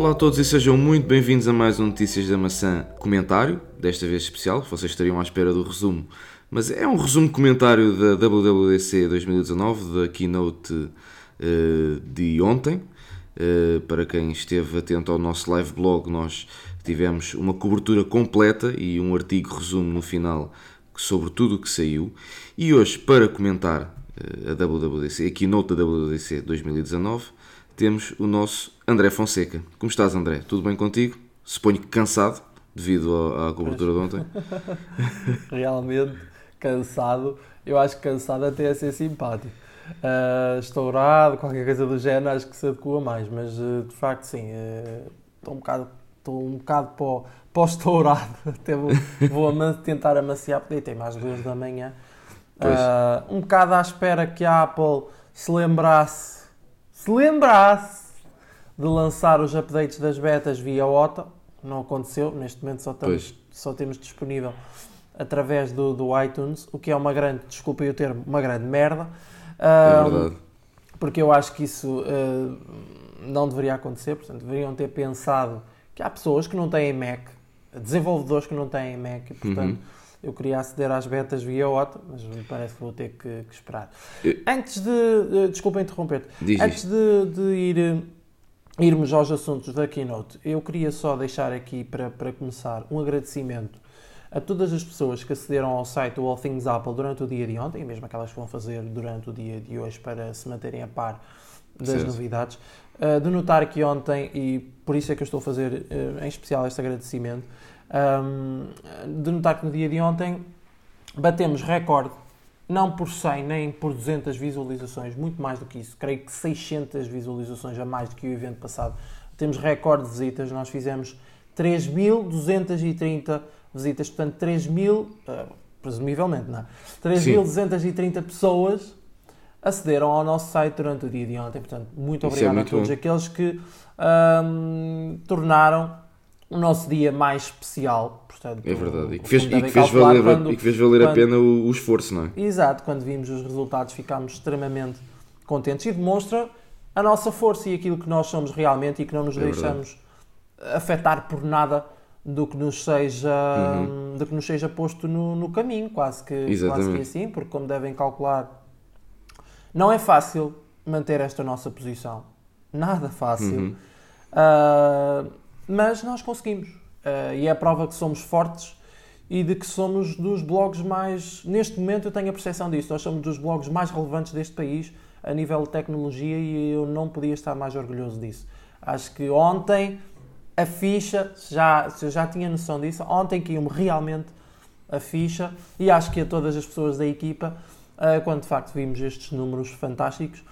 Olá a todos e sejam muito bem-vindos a mais um Notícias da Maçã comentário, desta vez especial, vocês estariam à espera do resumo, mas é um resumo comentário da WWDC 2019, da keynote uh, de ontem. Uh, para quem esteve atento ao nosso live blog, nós tivemos uma cobertura completa e um artigo resumo no final sobre tudo o que saiu. E hoje, para comentar uh, a WWDC, a keynote da WWDC 2019, temos o nosso André Fonseca. Como estás, André? Tudo bem contigo? Suponho que cansado devido à cobertura de ontem. Realmente cansado. Eu acho que cansado até é ser simpático. Uh, estourado, qualquer coisa do género, acho que se adequa mais, mas uh, de facto sim, uh, estou um bocado, estou um bocado para o estourado, até vou, vou tentar amaciar, porque tem mais duas da manhã. um bocado à espera que a Apple se lembrasse se lembrasse de lançar os updates das betas via OTA, não aconteceu, neste momento só, estamos, só temos disponível através do, do iTunes, o que é uma grande, desculpem o termo, uma grande merda. É verdade. Porque eu acho que isso uh, não deveria acontecer, portanto, deveriam ter pensado que há pessoas que não têm Mac, desenvolvedores que não têm Mac, e, portanto. Uhum eu queria aceder às betas via OTA, mas me parece que vou ter que, que esperar. Eu... Antes de. Desculpa interromper-te. Antes de, de, ir, irmos aos assuntos da Keynote, eu queria só deixar aqui para, para começar um agradecimento a todas as pessoas que acederam ao site do All Things Apple durante o dia de ontem, e mesmo aquelas que vão fazer durante o dia de hoje para se manterem a par das certo. novidades. Uh, de notar que ontem, e por isso é que eu estou a fazer uh, em especial este agradecimento, um, de notar que no dia de ontem batemos recorde, não por 100 nem por 200 visualizações, muito mais do que isso, creio que 600 visualizações a mais do que o evento passado. Temos recorde de visitas, nós fizemos 3.230 visitas, portanto 3.000, uh, presumivelmente, não 3.230 é? pessoas acederam ao nosso site durante o dia de ontem. Portanto, muito é obrigado é muito a todos bom. aqueles que um, tornaram o nosso dia mais especial. Portanto, é verdade. E que fez, e que fez valer, quando, e que fez valer quando, a pena o, o, esforço, não é? Exato. Quando vimos os resultados ficámos extremamente contentes e demonstra a nossa força e aquilo que nós somos realmente e que não nos é deixamos verdade. afetar por nada do que nos seja, uhum. do que nos seja posto no, no caminho, quase que, quase que assim, porque como devem calcular, não é fácil manter esta nossa posição. Nada fácil. Uhum. Uh, mas nós conseguimos. Uh, e é a prova que somos fortes e de que somos dos blogs mais. Neste momento eu tenho a percepção disso. Nós somos dos blogs mais relevantes deste país a nível de tecnologia e eu não podia estar mais orgulhoso disso. Acho que ontem a ficha, já, eu já tinha noção disso, ontem caiu-me realmente a ficha e acho que a todas as pessoas da equipa, uh, quando de facto vimos estes números fantásticos.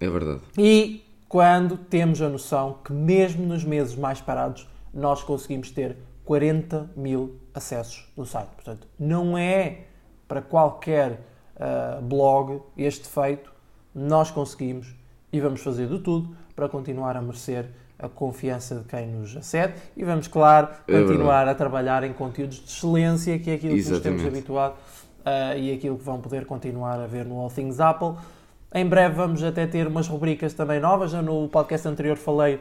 É verdade. E quando temos a noção que, mesmo nos meses mais parados, nós conseguimos ter 40 mil acessos no site. Portanto, não é para qualquer uh, blog este feito, nós conseguimos e vamos fazer de tudo para continuar a merecer a confiança de quem nos acede e vamos, claro, é continuar a trabalhar em conteúdos de excelência, que é aquilo Exatamente. que nos temos habituado uh, e aquilo que vão poder continuar a ver no All Things Apple. Em breve vamos até ter umas rubricas também novas. Já no podcast anterior falei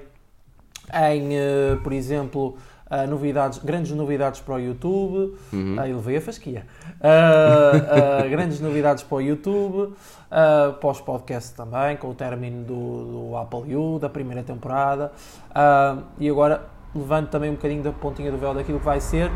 em, uh, por exemplo, uh, novidades, grandes novidades para o YouTube. Uhum. Uh, eu levei a fasquia. Uh, grandes novidades para o YouTube, para os podcasts também, com o término do, do Apple U, da primeira temporada. e agora levando também um bocadinho da pontinha do véu daquilo que vai ser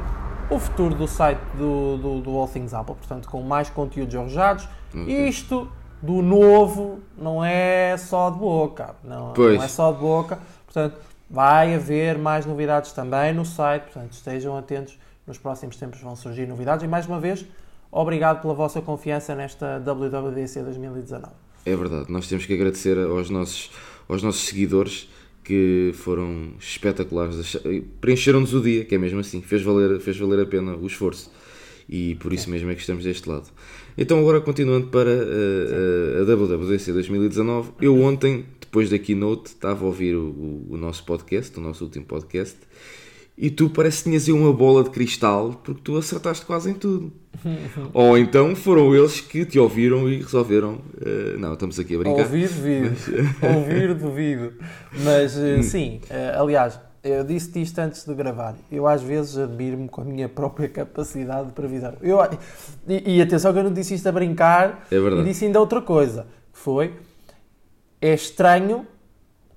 o futuro do site do, do, do All Things Apple, portanto, com mais conteúdos arrojados. Okay. Isto do novo não é só de boca. Não, não, é só de boca. Portanto, vai haver mais novidades também no site. Portanto, estejam atentos. Nos próximos tempos vão surgir novidades. E mais uma vez, obrigado pela vossa confiança nesta WWDC 2019. É verdade. Nós temos que agradecer aos nossos, aos nossos seguidores que foram espetaculares. Preencheram-nos o dia, que é mesmo assim. Fez valer, fez valer a pena o esforço e por isso mesmo é que estamos deste lado. Então, agora continuando para uh, a WWDC 2019, eu ontem, depois da keynote, estava a ouvir o, o, nosso podcast, o nosso último podcast, e tu parece que tinhas aí uma bola de cristal porque tu acertaste quase em tudo. Ou então foram eles que te ouviram e resolveram. Uh, não, estamos aqui a brincar. Ouvir, duvido. Ouvir, duvido. Mas uh, sim, uh, aliás, eu disse isto antes de gravar. Eu às vezes admiro-me com a minha própria capacidade de previsão. Eu, e, e, atenção que eu não disse isto a brincar. É verdade. E disse ainda outra coisa. Que foi, é estranho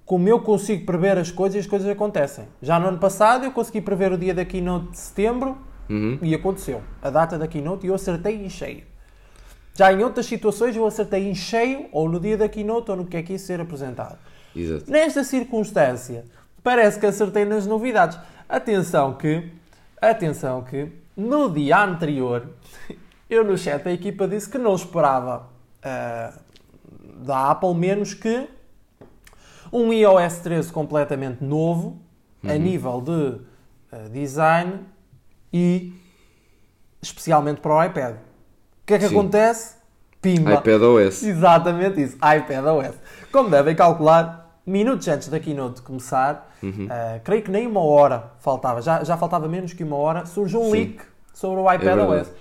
como eu consigo prever as coisas e as coisas acontecem. Já no ano passado eu consegui prever o dia da keynote de setembro uhum. e aconteceu. A data da keynote e eu acertei em cheio. Já em outras situações eu acertei em cheio, ou no dia da keynote, ou no que é que ia ser apresentado. Exato. Nesta circunstância, parece que acertei nas novidades. Atenção que, atenção que, no dia anterior, eu no chat da equipa disse que não esperava uh, da Apple menos que um iOS 13 completamente novo, uhum. a nível de uh, design e especialmente para o iPad. O que é que Sim. acontece? Pimba. iPad OS. Exatamente isso, iPad OS. Como devem calcular, minutos antes da keynote começar, uhum. uh, creio que nem uma hora faltava, já, já faltava menos que uma hora, surge um Sim. leak sobre o iPad é OS.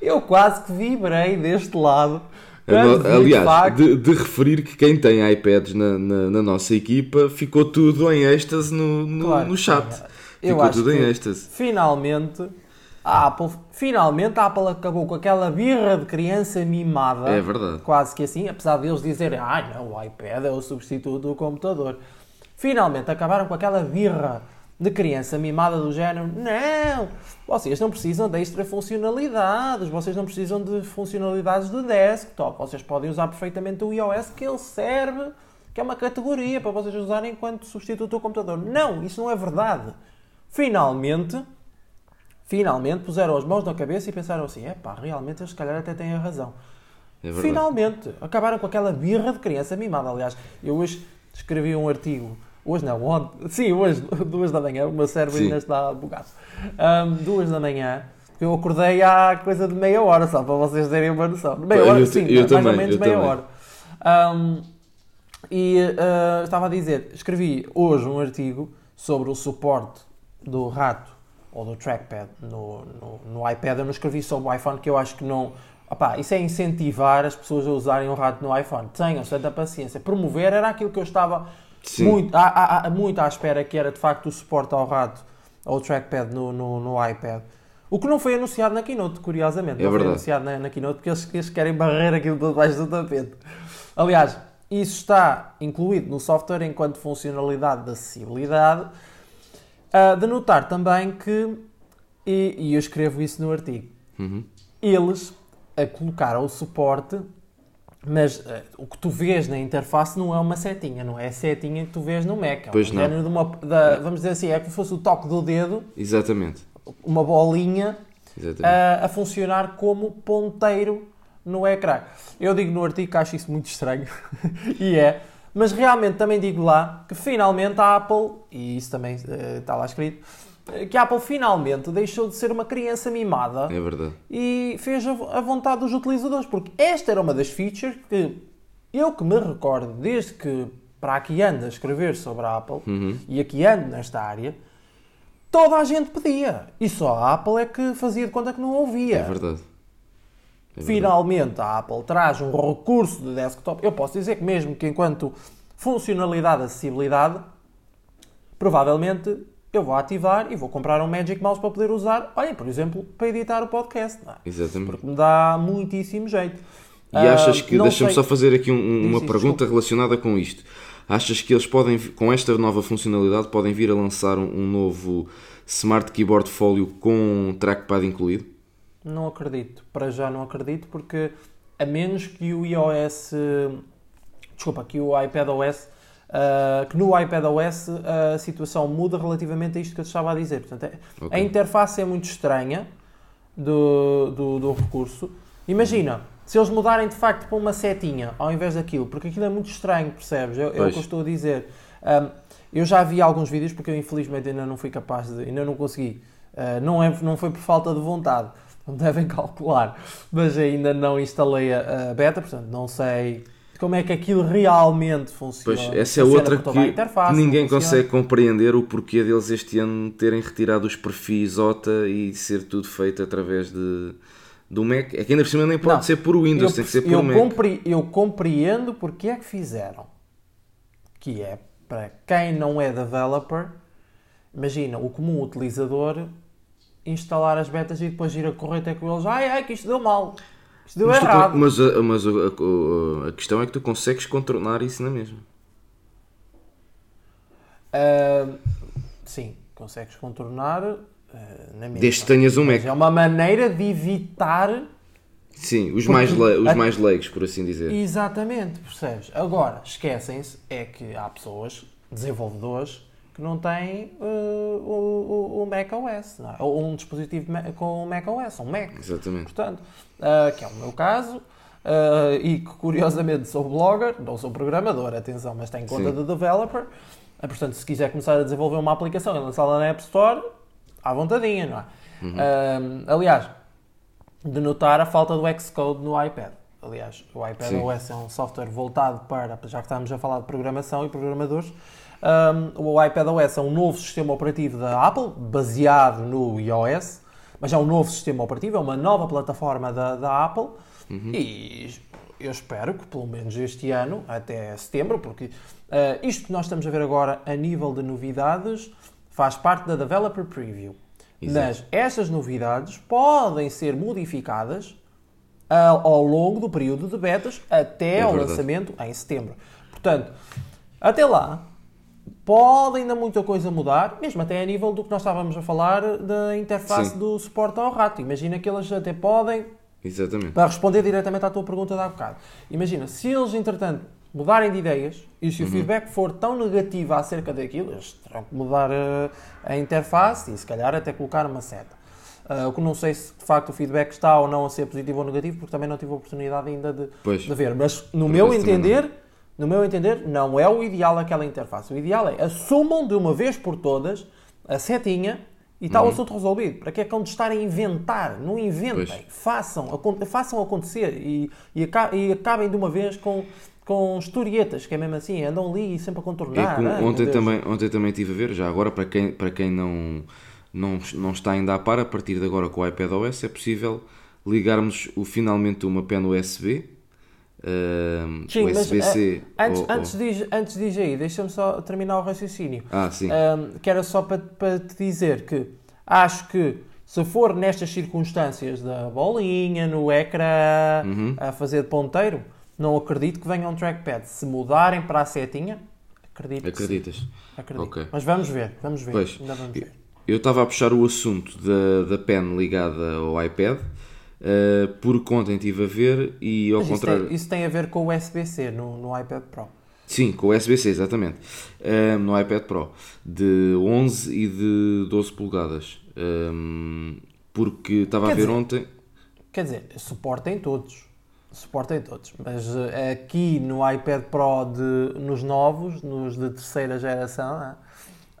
Eu quase que vibrei deste lado Aliás, de, de, referir que quem tem iPads na, na, na, nossa equipa ficou tudo em êxtase no, no, claro, no chat. ficou tudo em êxtase. Finalmente, a Apple, finalmente a Apple acabou com aquela birra de criança mimada. É verdade. Quase que assim, apesar de eles dizerem, ah não, o iPad é o substituto do computador. Finalmente acabaram com aquela birra de criança mimada do género, não, vocês não precisam de extra funcionalidades, vocês não precisam de funcionalidades de desktop, vocês podem usar perfeitamente o iOS que ele serve, que é uma categoria para vocês usarem enquanto substituto do computador. Não, isso não é verdade. Finalmente, finalmente puseram as mãos na cabeça e pensaram assim, é pá, realmente eles se calhar até têm a razão. É finalmente, acabaram com aquela birra de criança mimada. Aliás, eu hoje escrevi um artigo Hoje não, ontem. Sim, hoje, duas da manhã. O meu cérebro ainda está bugado. Um, duas da manhã. Eu acordei há coisa de meia hora, só para vocês terem uma noção. Meia hora, eu, sim, eu mais também, ou menos meia também. hora. Um, e uh, estava a dizer, escrevi hoje um artigo sobre o suporte do rato ou do trackpad no, no, no iPad. Eu não escrevi sobre o iPhone, que eu acho que não. Opá, isso é incentivar as pessoas a usarem o rato no iPhone. Tenham certa paciência. Promover era aquilo que eu estava muito, há, há, muito à espera que era de facto o suporte ao rato, ao trackpad no, no, no iPad. O que não foi anunciado na Keynote, curiosamente. É não verdade. foi anunciado na, na Keynote porque eles, eles querem barrer aquilo por baixo do tapete. Aliás, isso está incluído no software enquanto funcionalidade de acessibilidade. Uh, de notar também que, e, e, eu escrevo isso no artigo, uhum. eles a colocaram o suporte mas uh, o que tu vês na interface não é uma setinha, não é a setinha que tu vês no Mac. É pois não. De uma, da, vamos dizer assim, é como se fosse o toque do dedo. Exatamente. Uma bolinha uh, a funcionar como ponteiro no ecrã. Eu digo no artigo que acho isso muito estranho, e é, mas realmente também digo lá que finalmente a Apple, e isso também uh, está lá escrito, que a Apple finalmente deixou de ser uma criança mimada é verdade. e fez a vontade dos utilizadores, porque esta era uma das features que eu que me recordo desde que para aqui ando a escrever sobre a Apple uhum. e aqui ando nesta área, toda a gente pedia. E só a Apple é que fazia de conta que não ouvia. É verdade. É Finalmente a Apple traz um recurso de desktop. Eu posso dizer que mesmo que enquanto funcionalidade acessibilidade, provavelmente eu vou ativar e vou comprar um Magic Mouse para poder usar, olha, por exemplo, para editar o podcast. É? Exatamente. Porque me dá muitíssimo jeito. E achas que, uh, deixa-me só fazer aqui um, uma pergunta desculpa. relacionada com isto. Achas que eles podem, com esta nova funcionalidade, podem vir a lançar um, um novo Smart Keyboard Folio com trackpad incluído? Não acredito. Para já não acredito, porque a menos que o iOS. Desculpa, que o iPadOS Uh, que no iPadOS a situação muda relativamente a isto que eu estava a dizer. Portanto, é, okay. a interface é muito estranha do, do, do, recurso. Imagina, se eles mudarem de facto para uma setinha ao invés daquilo, porque aquilo é muito estranho, percebes? É, o que eu estou a dizer. Um, eu já vi alguns vídeos, porque eu infelizmente ainda não fui capaz de, ainda não consegui. Uh, não, é, não foi por falta de vontade, devem calcular, mas ainda não instalei a, a beta, portanto não sei como é que aquilo realmente funciona. Pois, essa é outra que, que ninguém consegue compreender o porquê deles este ano terem retirado os perfis OTA e ser tudo feito através de, do Mac. É que ainda por cima nem pode Não, ser por Windows, eu, tem que ser por eu, Mac. compre- eu compreendo porque é que fizeram. Que é para quem não é developer, imagina o comum utilizador instalar as betas e depois ir a correr até com eles. Ai, ai, que isto deu mal. Isto deu Mas, tu errado. con- mas a, mas a- a- a questão é que tu consegues contornar isso na mesma. Ah, sim, consegues contornar ah, na mesma. Desde que tenhas um Mac. É uma maneira de evitar Sim, os, mais, os mais leigos, por assim dizer. Exatamente, percebes? Agora, esquecem-se é que há pessoas, desenvolvedores, que não têm uh, o, o, o Mac OS, não é? ou um dispositivo com o Mac OS, um Mac. Exatamente. Portanto, uh, que é o meu caso, uh, e que curiosamente sou blogger, não sou programador, atenção, mas tenho conta Sim. de developer. Portanto, se quiser começar a desenvolver uma aplicação e lançá-la na App Store, à vontadinha, não é? Uh, aliás, de notar a falta do Xcode no iPad. Aliás, o iPad Sim. OS é um software voltado para, já que estamos a falar de programação e programadores, um, o iPad OS é um novo sistema operativo da Apple, baseado no iOS, mas é um novo sistema operativo, é uma nova plataforma da, da Apple e eu espero que pelo menos este ano, até setembro, porque uh, isto que nós estamos a ver agora a nível de novidades faz parte da Developer Preview. Exato. Mas estas novidades podem ser modificadas ao, ao longo do período de betas até É ao verdade. lançamento em setembro. Portanto, até lá, pode ainda muita coisa mudar, mesmo até a nível do que nós estávamos a falar da interface Sim. do suporte ao rato. Imagina que eles até podem Exatamente. para responder diretamente à tua pergunta de há bocado. Imagina, se eles, entretanto, mudarem de ideias e Uhum. se o feedback for tão negativo acerca daquilo, eles terão que mudar eh, a interface e, se calhar, até colocar uma seta. Ah, o que não sei se, de facto, o feedback está ou não a ser positivo ou negativo, porque também não tive a oportunidade ainda de, de ver. Mas, no Por meu entender, no meu entender, não é o ideal aquela interface. O ideal é assumam de uma vez por todas a setinha e Uhum. está o assunto resolvido. Para que é que estar a inventar? Não inventem. Pois. Façam, façam acontecer e, e, e acabem de uma vez com, com historietas, que é mesmo assim, andam ali sempre a É contornar. como meu ontem, também, ontem também estive a ver, já agora para quem, para quem não, não, não está ainda a par, a partir de agora com o iPad OS é possível ligarmos o, finalmente uma pen USB, ehm, Sim, USB-C. eh, antes, ou- ou- antes, diz, antes diz aí, deixa-me só terminar o raciocínio. Ah, sim. Um, que era só para, para te dizer que acho que se for nestas circunstâncias da bolinha, no ecrã, Uhum. a fazer de ponteiro, não acredito que venha um trackpad. Se mudarem para a setinha, acredito. sim. Acreditas? Acredito. Ok. Mas vamos ver, vamos ver. Pois. Ainda vamos ver. Eu estava a puxar o assunto da, da pen ligada ao iPad, eh, porque ontem estive a ver e ao Mas isso, contrário. tem, isso tem a ver com o USB-C no, no iPad Pro. Sim, com o USB-C, exatamente. Ehm, no iPad Pro, de 11 e de 12 polegadas. Ehm, porque estava a ver dizer- ontem. Quer dizer, suportem todos. Suportem todos. Mas eh, aqui no iPad Pro, de, nos novos, nos de terceira geração,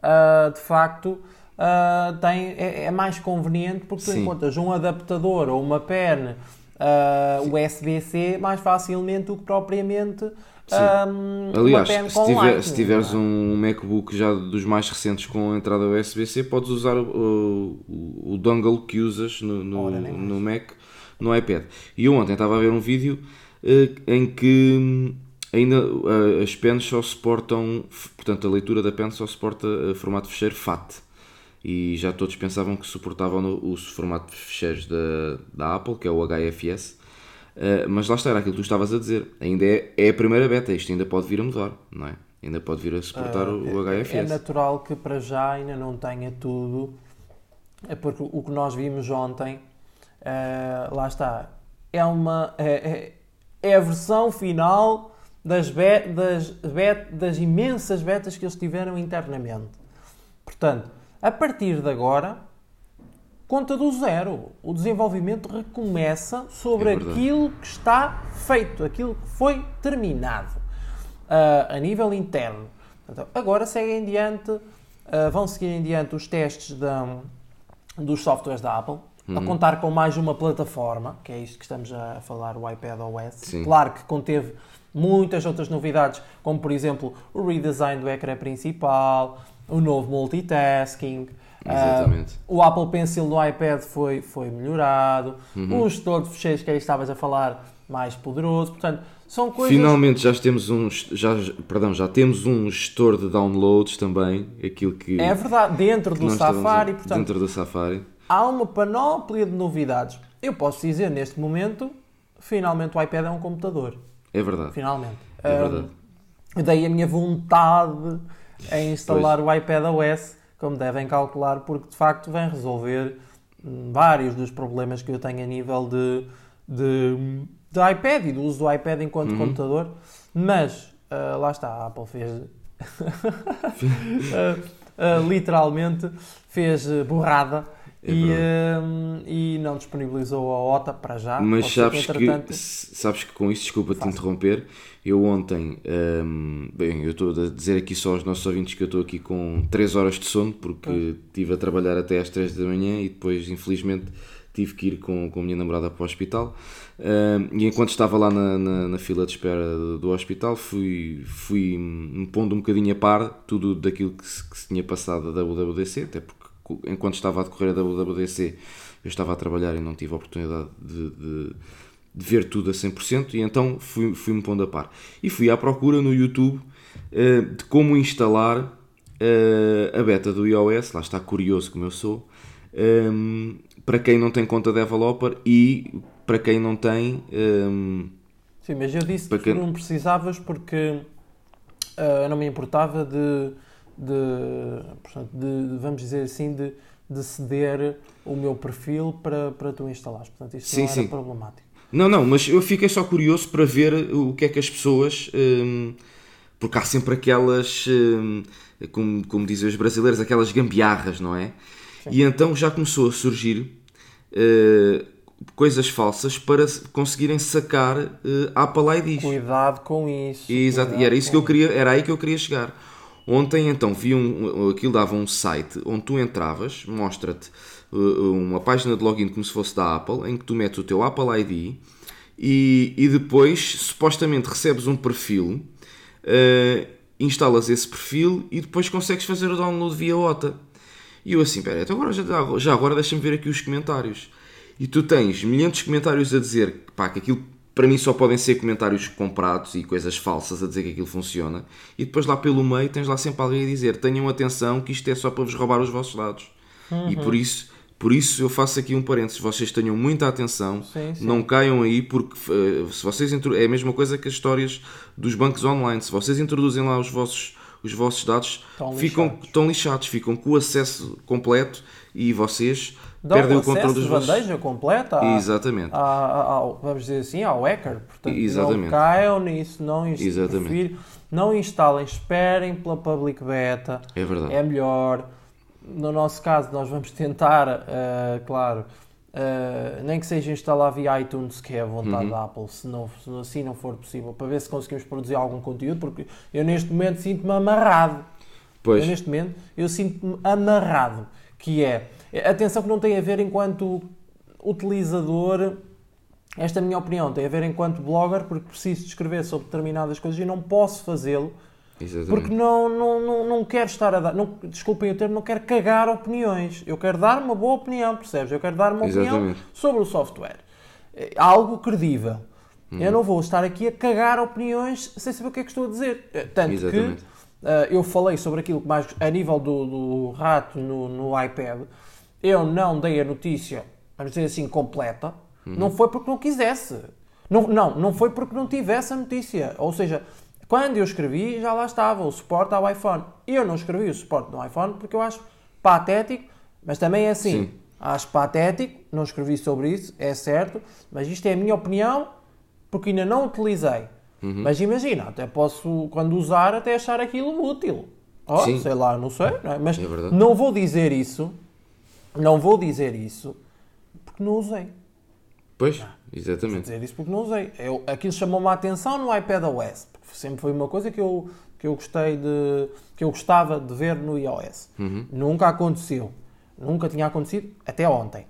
ah, de facto ah, tem, é, é mais conveniente porque tu Sim. encontras um adaptador ou uma pen ah, USB-C mais facilmente do que propriamente uma Aliás, se, tiver- se tiveres é? um MacBook já dos mais recentes com entrada USB-C, podes usar o, o, o dongle que usas no, no, Ora, no Mac, no iPad. E eu ontem estava a ver um vídeo eh, em que hum, ainda eh, as pens só suportam, portanto, a leitura da pen só suporta eh, formato fecheiro FAT. E já todos pensavam que suportavam o formato de fecheiros da, da Apple, que é o HFS. Uh, mas lá está, era aquilo que tu estavas a dizer. Ainda é, é a primeira beta, isto ainda pode vir a mudar, não é? Ainda pode vir a suportar o, o É HFS. natural que para já ainda não tenha tudo, é porque o que nós vimos ontem, eh, lá está, é, uma, é, é- é a versão final das, be- das, bet- das imensas betas que eles tiveram internamente. Portanto, a partir de agora, conta do zero. O desenvolvimento recomeça sobre É aquilo que está feito, aquilo que foi terminado ah, a nível interno. Portanto, agora seguem em diante, ah, vão seguir em diante os testes da- dos softwares da Apple, a contar com mais uma plataforma, que é isto que estamos a falar, o iPad OS. Sim. Claro que conteve muitas outras novidades, como por exemplo o redesign do ecrã principal, o novo multitasking. Exatamente. Uh, o Apple Pencil no iPad foi, foi melhorado. Uhum. O gestor de fecheiros que aí estavas a falar, mais poderoso. Portanto, são coisas. Finalmente já temos um, já, perdão, já temos um gestor de downloads também, aquilo que É verdade, dentro do estávamos a- Safari. Portanto, dentro do Safari. há uma panóplia de novidades. Eu posso dizer, neste momento, finalmente o iPad é um computador. É verdade. Finalmente. É Um, verdade. Daí a minha vontade em instalar o iPad OS, como devem calcular, porque de facto vem resolver hum, vários dos problemas que eu tenho a nível de, de, de iPad e do uso do iPad enquanto Uhum. computador. Mas ah, lá está, a Apple fez. Ah, ah, literalmente fez borrada. É e, hum, e não disponibilizou a OTA para já. Mas sabes que, entretanto- s- sabes que com isso, desculpa te Faz. interromper, eu ontem, hum, bem, eu estou a dizer aqui só aos nossos ouvintes que eu estou aqui com 3 horas de sono porque estive a trabalhar até às 3 da manhã e depois, infelizmente, tive que ir com, com a minha namorada para o hospital. Hum, e enquanto estava lá na, na, na fila de espera do, do hospital, fui, fui me pondo um bocadinho a par tudo daquilo que se, que se tinha passado da WWDC, até porque enquanto estava a decorrer a WWDC eu estava a trabalhar e não tive a oportunidade de, de- de ver tudo a 100% e então fui- fui-me pondo a par. E fui à procura no YouTube eh, de como instalar eh, a beta do iOS, lá está curioso como eu sou, ehm, para quem não tem conta developer e para quem não tem... ehm, Sim, mas eu disse que quem- não precisavas porque ah, eu não me importava de, de, portanto, de, vamos dizer assim, de, de ceder o meu perfil para, para tu instalares. Portanto, isso Sim, não era sim. problemático. Não, não, mas eu fiquei só curioso para ver o que é que as pessoas. hum, porque há sempre aquelas. hum, como, como dizem os brasileiros, aquelas gambiarras, não é? E então já começou a surgir eh, coisas falsas para se- conseguirem sacar eh, Apple IDs. Cuidado com isso. Exato, e era isso que eu queria, era aí que eu queria chegar. Ontem então vi um, aquilo dava um site onde tu entravas, mostra-te uh, uma página de login como se fosse da Apple, em que tu metes o teu Apple ID e, e depois supostamente recebes um perfil, uh, instalas esse perfil e depois consegues fazer o download via OTA. E eu assim, pera, então agora já, já agora deixa-me ver aqui os comentários. E tu tens milhares de comentários a dizer pá, que aquilo para mim só podem ser comentários comprados e coisas falsas a dizer que aquilo funciona. E depois lá pelo meio tens lá sempre alguém a dizer tenham atenção que isto é só para vos roubar os vossos dados. E por isso, por isso eu faço aqui um parênteses, vocês tenham muita atenção, Sim, sim. não caiam aí porque eh, se vocês é a mesma coisa que as histórias dos bancos online, se vocês introduzem lá os vossos os vossos dados Estão ficam lixados. estão lixados, ficam com o acesso completo e vocês Perdem o controle dos de bandeja completa à- Exatamente. à- à- ao, vamos dizer assim, ao hacker. Portanto, Exatamente. não caiam nisso, não, ins- Exatamente. prefiro- não instalem, esperem pela public beta. É verdade. É melhor. No nosso caso, nós vamos tentar, eh, claro, eh, nem que seja instalar via iTunes, que é a vontade Uhum. da Apple, se, não, se assim não for possível, para ver se conseguimos produzir algum conteúdo, porque eu neste momento sinto-me amarrado. Pois. Eu neste momento, eu sinto-me amarrado, que é, atenção que não tem a ver enquanto utilizador, esta é a minha opinião, tem a ver enquanto blogger, porque preciso de escrever sobre determinadas coisas e não posso fazê-lo, Exatamente. porque não, não, não, não quero estar a dar, não, desculpem o termo, não quero cagar opiniões. Eu quero dar uma boa opinião, percebes? Eu quero dar uma opinião Exatamente. sobre o software. É Algo credível. Uhum. Eu não vou estar aqui a cagar opiniões sem saber o que é que estou a dizer. Eh, Tanto Exatamente. que eh, eu falei sobre aquilo que mais, a nível do, do rato no, no iPad, eu não dei a notícia, vamos dizer assim, completa. Uhum. Não foi porque não quisesse. Não, não, não foi porque não tivesse a notícia. Ou seja, quando eu escrevi, já lá estava o suporte ao iPhone. Eu não escrevi o suporte no iPhone porque eu acho patético, mas também é assim. Sim. Acho patético, não escrevi sobre isso, é certo, mas isto é a minha opinião porque ainda não utilizei. Uhum. Mas imagina, até posso, quando usar, até achar aquilo útil. Oh, Sim. sei lá, não sei, não é? mas É não vou dizer isso, não vou dizer isso porque não usei. Pois, não. exatamente. Vou dizer isso porque não usei. Eu, aquilo chamou-me a atenção no iPad OS, porque sempre foi uma coisa que eu, que eu gostei de. que eu gostava de ver no iOS. Uhum. Nunca aconteceu. Nunca tinha acontecido até ontem.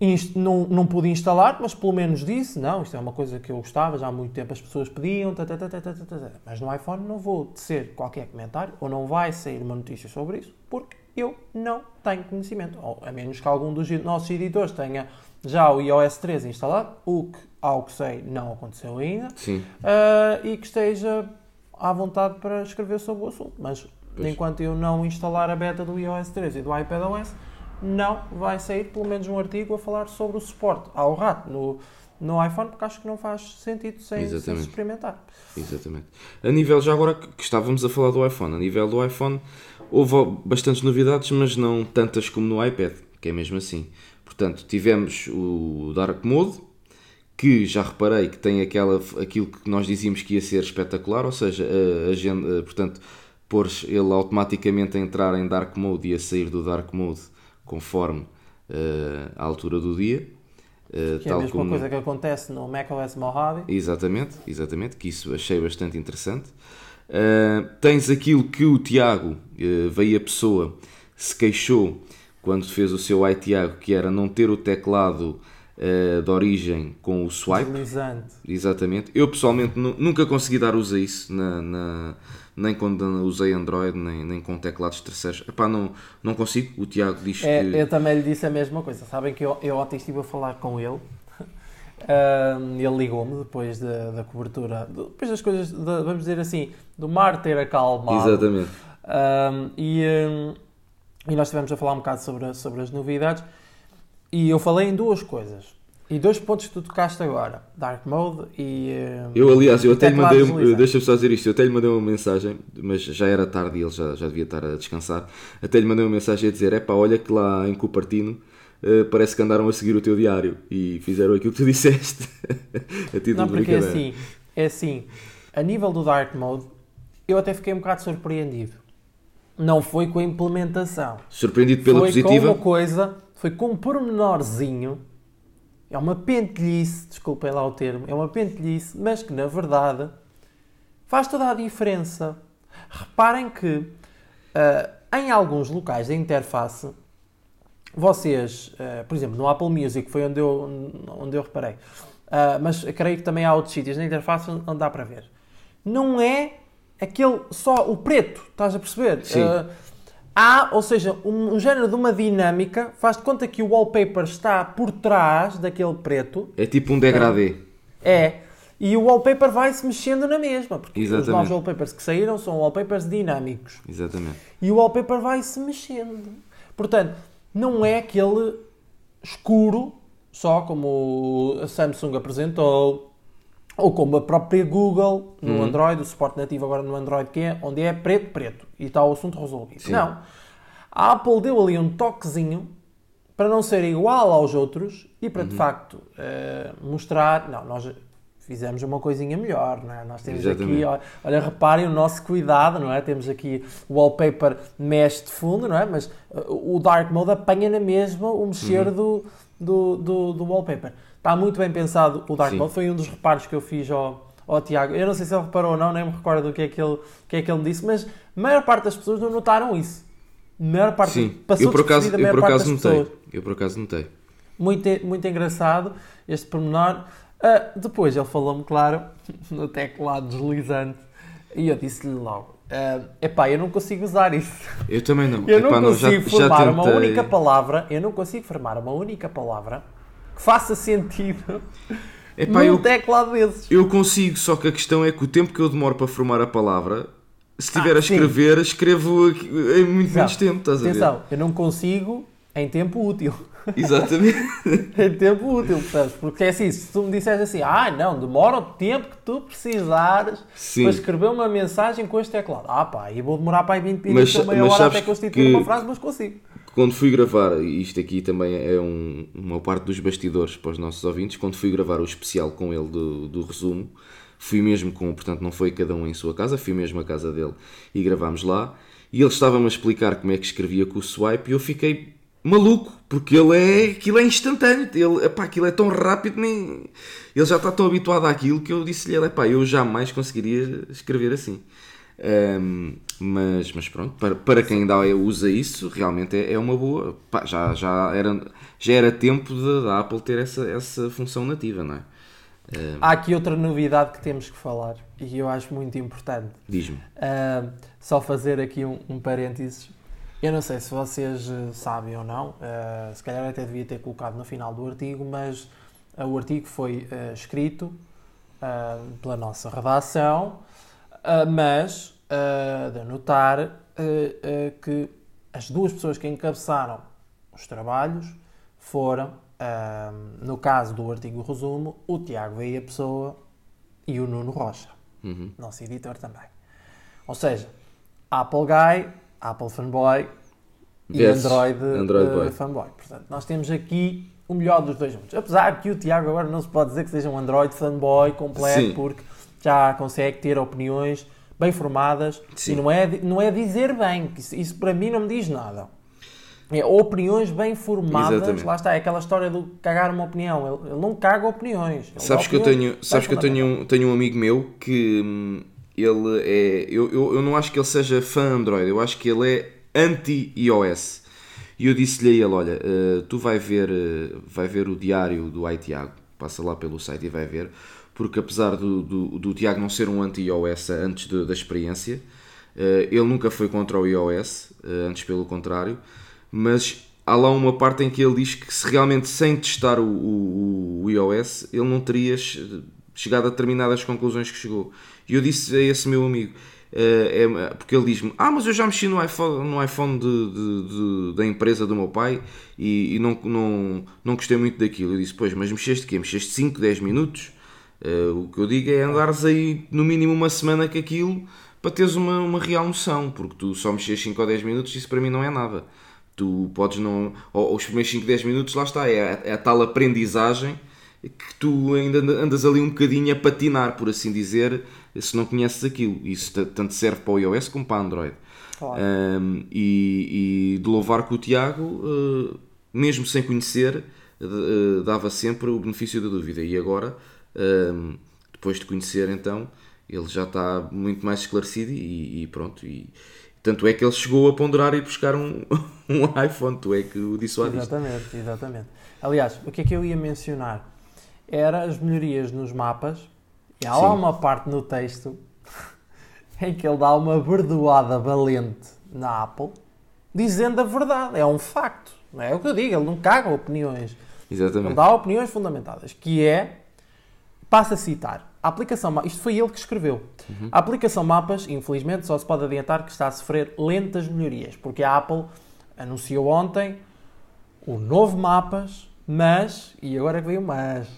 Inst não, não pude instalar, mas pelo menos disse, não, isto é uma coisa que eu gostava, já há muito tempo as pessoas pediam, tata, tata, tata, mas no iPhone não vou tecer qualquer comentário, ou não vai sair uma notícia sobre isso, porque eu não tenho conhecimento, ou a menos que algum dos nossos editores tenha já o iOS 13 instalado, o que, ao que sei, não aconteceu ainda, Sim. ah, e que esteja à vontade para escrever sobre o assunto. Mas Pois. enquanto eu não instalar a beta do iOS 13 e do iPadOS, não vai sair pelo menos um artigo a falar sobre o suporte ao rato no, no iPhone, porque acho que não faz sentido sem, sem experimentar. Exatamente. A nível, já agora que estávamos a falar do iPhone, a nível do iPhone houve bastantes novidades, mas não tantas como no iPad, que é mesmo assim. Portanto, tivemos o Dark Mode, que já reparei que tem aquela, aquilo que nós dizíamos que ia ser espetacular, ou seja, a, agenda, portanto, pôres ele automaticamente a entrar em Dark Mode e a sair do Dark Mode conforme eh, a altura do dia. eh, Que é a mesma coisa que acontece no macOS Mojave. Exatamente, exatamente, que isso achei bastante interessante. Uh, tens aquilo que o Tiago, uh, veio a pessoa, se queixou quando fez o seu ai Tiago, que era não ter o teclado uh, de origem com o swipe. Deslizante. Exatamente. Eu pessoalmente nu- nunca consegui dar uso a isso, na, na- nem quando usei Android, nem, nem com teclados terceiros. Epá, não, não consigo. O Tiago diz É, que. eu também lhe disse a mesma coisa. Sabem que eu, eu ontem estive a falar com ele. Ahm, ele ligou-me depois da, da cobertura, depois das coisas, da- vamos dizer assim, do mar ter acalmado. Exatamente. Ahm, e, e nós estivemos a falar um bocado sobre, sobre as novidades. E eu falei em duas coisas. E dois pontos que tu tocaste agora: Dark Mode e. ahm, Eu, aliás, eu até lhe mandei, um- deixa-me só dizer isto, eu até lhe mandei uma mensagem, mas já era tarde e ele já, já devia estar a descansar. Até lhe mandei uma mensagem a dizer: é pá, olha que lá em Cupertino eh, parece que andaram a seguir o teu diário e fizeram aquilo que tu disseste. a título Não, de porque é brincadeira. assim, é assim, a nível do Dark Mode, eu até fiquei um bocado surpreendido. Não foi com a implementação. Surpreendido pela foi positiva. com uma coisa, foi com um pormenorzinho, é uma pentelhice, desculpem lá o termo, é uma pentelhice, mas que na verdade faz toda a diferença. Reparem que ah, em alguns locais da interface, vocês, ah, por exemplo, no Apple Music foi onde eu, onde eu reparei, ah, mas creio que também há outros sítios na interface onde dá para ver. Não é aquele só o preto, estás a perceber? Sim. Ah, há, ou seja, um, um género de uma dinâmica, faz de conta que o wallpaper está por trás daquele preto, É tipo um degradê. é, e o wallpaper vai-se mexendo na mesma, porque os Exatamente. novos wallpapers que saíram são wallpapers dinâmicos. Exatamente. E o wallpaper vai-se mexendo. Portanto, não é aquele escuro, só como a Samsung apresentou, ou como a própria Google no Uhum. Android, o suporte nativo agora no Android, que é onde é preto, preto, e está o assunto resolvido. Sim. Não. A Apple deu ali um toquezinho para não ser igual aos outros e para de Uhum. facto eh, mostrar. Não, nós fizemos uma coisinha melhor, não é? Nós temos Exatamente. aqui, olha, reparem o nosso cuidado, não é? Temos aqui o wallpaper mexe de fundo, não é? Mas eh, o Dark Mode apanha na mesma o mexer Uhum. do, do, do, do wallpaper. Está muito bem pensado o Dark Sim. Mode, foi um dos reparos que eu fiz ao, ao Tiago. Eu não sei se ele reparou ou não, nem me recordo do que é que ele, que é que ele me disse, mas a maior parte das pessoas não notaram isso. A maior parte Sim, passou eu por acaso, eu por parte acaso notei. pessoas. Eu por acaso notei. Muito, muito engraçado este pormenor. Ah, depois ele falou-me, claro, no teclado deslizante e eu disse-lhe logo: ah, Epá, eu não consigo usar isso. Eu também não. Eu não Epá, já- consigo já formar uma tentei. única palavra. Eu não consigo formar uma única palavra que faça sentido Epá, num eu, teclado desses. eu consigo, só que a questão é que o tempo que eu demoro para formar a palavra, se estiver Ah, a sim. escrever, escrevo aqui- em muito Não. menos tempo, estás a ver? Atenção, eu não consigo em tempo útil. Exatamente. em tempo útil, percebes? Porque é assim, se tu me disseres assim, ah, não, demora o tempo que tu precisares Sim. para escrever uma mensagem com este teclado. Ah, pá, e vou demorar para aí 20 minutos Mas- ou meia hora até constituir que- uma frase, mas consigo. Quando fui gravar, isto aqui também é um- uma parte dos bastidores para os nossos ouvintes, quando fui gravar o especial com ele do, do resumo, fui mesmo com, portanto não foi cada um em sua casa, fui mesmo à casa dele e gravámos lá, e ele estava-me a explicar como é que escrevia com o swipe e eu fiquei maluco, porque ele é, aquilo é instantâneo, ele, epá, aquilo é tão rápido, nem, ele já está tão habituado àquilo que eu disse-lhe, epá, eu jamais conseguiria escrever assim. Um, mas, mas pronto, para, para quem ainda usa isso, realmente é, é uma boa. Pá, já, já, era, já era tempo da Apple ter essa, essa função nativa, não é? Um, Há aqui outra novidade que temos que falar e eu acho muito importante. Diz-me. Uh, só fazer aqui um, um parênteses. Eu não sei se vocês eh, sabem ou não, uh, se calhar até devia ter colocado no final do artigo, mas uh, o artigo foi escrito pela nossa redação, mas de notar que as duas pessoas que encabeçaram os trabalhos foram, no caso do artigo resumo, o Tiago Veia Pessoa e o Nuno Rocha, uhum. nosso editor também. Ou seja, Apple Guy, Apple Fanboy e yes, Android, Android uh, Fanboy. Portanto, nós temos aqui o melhor dos dois mundos. Apesar que o Tiago agora não se pode dizer que seja um Android Fanboy completo, Sim. porque já consegue ter opiniões bem formadas Sim. e não é, não é dizer bem, isso, isso para mim não me diz nada. É opiniões bem formadas, Exatamente. lá está, é aquela história do cagar uma opinião. Ele, ele não caga opiniões. Sabes que eu tenho, sabes que eu tenho, um, tenho um amigo meu que hum, ele é. Eu, eu, eu não acho que ele seja fã Android, eu acho que ele é anti-iOS. E eu disse-lhe a ele: Olha, uh, tu vai ver, uh, vai ver o diário do iTiago, passa lá pelo site e vai ver, porque apesar do, do, do Tiago não ser um anti-iOS antes de, da experiência, uh, ele nunca foi contra o iOS, antes pelo contrário, mas há lá uma parte em que ele diz que se realmente sem testar o, o, o iOS ele não teria chegado a determinadas conclusões que chegou. E eu disse a esse meu amigo, uh, é, porque ele diz-me, ah, mas eu já mexi no iPhone, no iPhone de, de, de, da empresa do meu pai e, e, não, não, não gostei muito daquilo. Eu disse, pois, mas mexeste quê? Mexeste 5, 10 minutos? Uh, o que eu digo é andares aí no mínimo uma semana com aquilo para teres uma, uma real noção, porque tu só mexes 5 ou 10 minutos, isso para mim não é nada. Tu podes não. Ou, os primeiros 5, 10 minutos, lá está, é a, é a tal aprendizagem que tu ainda andas ali um bocadinho a patinar, por assim dizer, se não conheces aquilo. Isso tanto serve para o iOS como para Android. Claro. Um, e, e, de louvar que o Tiago, uh, mesmo sem conhecer, uh, dava sempre o benefício da dúvida. E agora, um, depois de conhecer, então, ele já está muito mais esclarecido e, e pronto. E, tanto é que ele chegou a ponderar e buscar um, um iPhone, tu é que o dissuadiste. Exatamente, exatamente. Aliás, o que é que eu ia mencionar? Era as melhorias nos mapas e há Sim. lá uma parte no texto em que ele dá uma verdoada valente na Apple, dizendo a verdade. É um facto. Não é o que eu digo, ele não caga opiniões. Exatamente. Ele dá opiniões fundamentadas, que é, passa a citar, a aplicação, isto foi ele que escreveu. Uhum. A aplicação Mapas, infelizmente, só se pode adiantar que está a sofrer lentas melhorias, porque a Apple anunciou ontem o novo Mapas, mas, e agora que veio mas,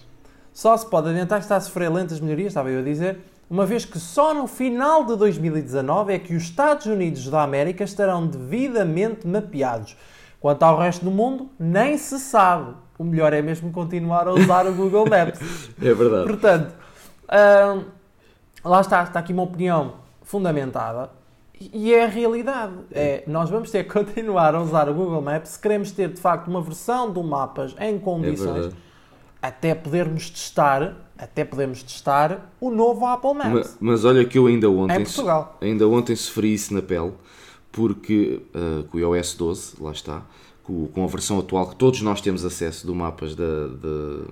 só se pode adiantar que está a sofrer lentas melhorias, estava eu a dizer, uma vez que só no final de 2019 é que os Estados Unidos da América estarão devidamente mapeados. Quanto ao resto do mundo, nem se sabe. O melhor é mesmo continuar a usar o Google Maps. É verdade. Portanto, hum, lá está, está aqui uma opinião fundamentada e é a realidade. É, nós vamos ter que continuar a usar o Google Maps se queremos ter de facto uma versão do mapas em condições. É até podermos testar, até podemos testar o novo Apple Maps. Mas, mas olha que eu ainda ontem, ainda ontem sofri isso na pele, porque uh, com o iOS 12, lá está, com, com, a versão atual que todos nós temos acesso do mapas da, da,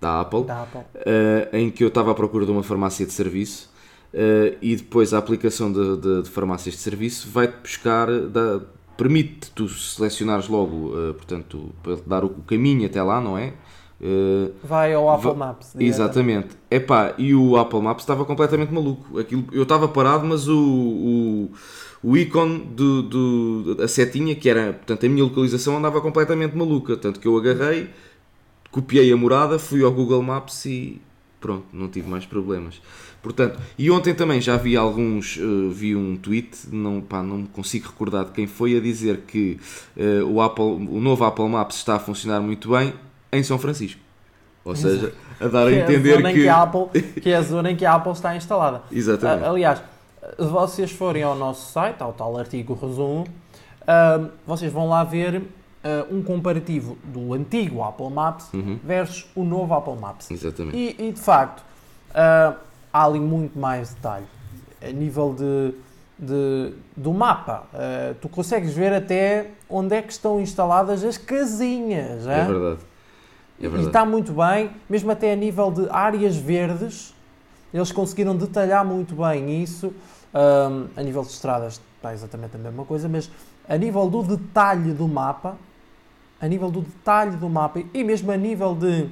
da Apple, da Apple. Uh, em que eu estava à procura de uma farmácia de serviço uh, e depois a aplicação de, de, de farmácias de serviço vai-te buscar, da, permite tu selecionares logo, portanto, para dar o caminho até lá, não é? Uh, Vai ao Apple Maps. Exatamente. Epá, e o Apple Maps estava completamente maluco. Aquilo, eu estava parado, mas o, o, o ícone do, do, a setinha, que era portanto, a minha localização, andava completamente maluca. Tanto que eu agarrei, copiei a morada, fui ao Google Maps e pronto, não tive mais problemas. Portanto, e ontem também já vi alguns, uh, vi um tweet, não, pá, não me consigo recordar de quem foi, a dizer que uh, o, Apple, o novo Apple Maps está a funcionar muito bem em São Francisco. Ou seja, a dar a entender que... Que... a Apple, que é a zona em que a Apple está instalada. Exatamente. Aliás, se vocês forem ao nosso site, ao tal artigo resumo, uh, vocês vão lá ver uh, um comparativo do antigo Apple Maps uhum. versus o novo Apple Maps. Exatamente. E, e de facto, uh, há ali muito mais detalhe. a nível de, de, do mapa. Uh, tu consegues ver até onde é que estão instaladas as casinhas. É, é verdade. É. E está muito bem, mesmo até a nível de áreas verdes, eles conseguiram detalhar muito bem isso. Um, a nível de estradas está exatamente a mesma coisa, mas a nível do detalhe do mapa, a nível do detalhe do mapa e mesmo a nível de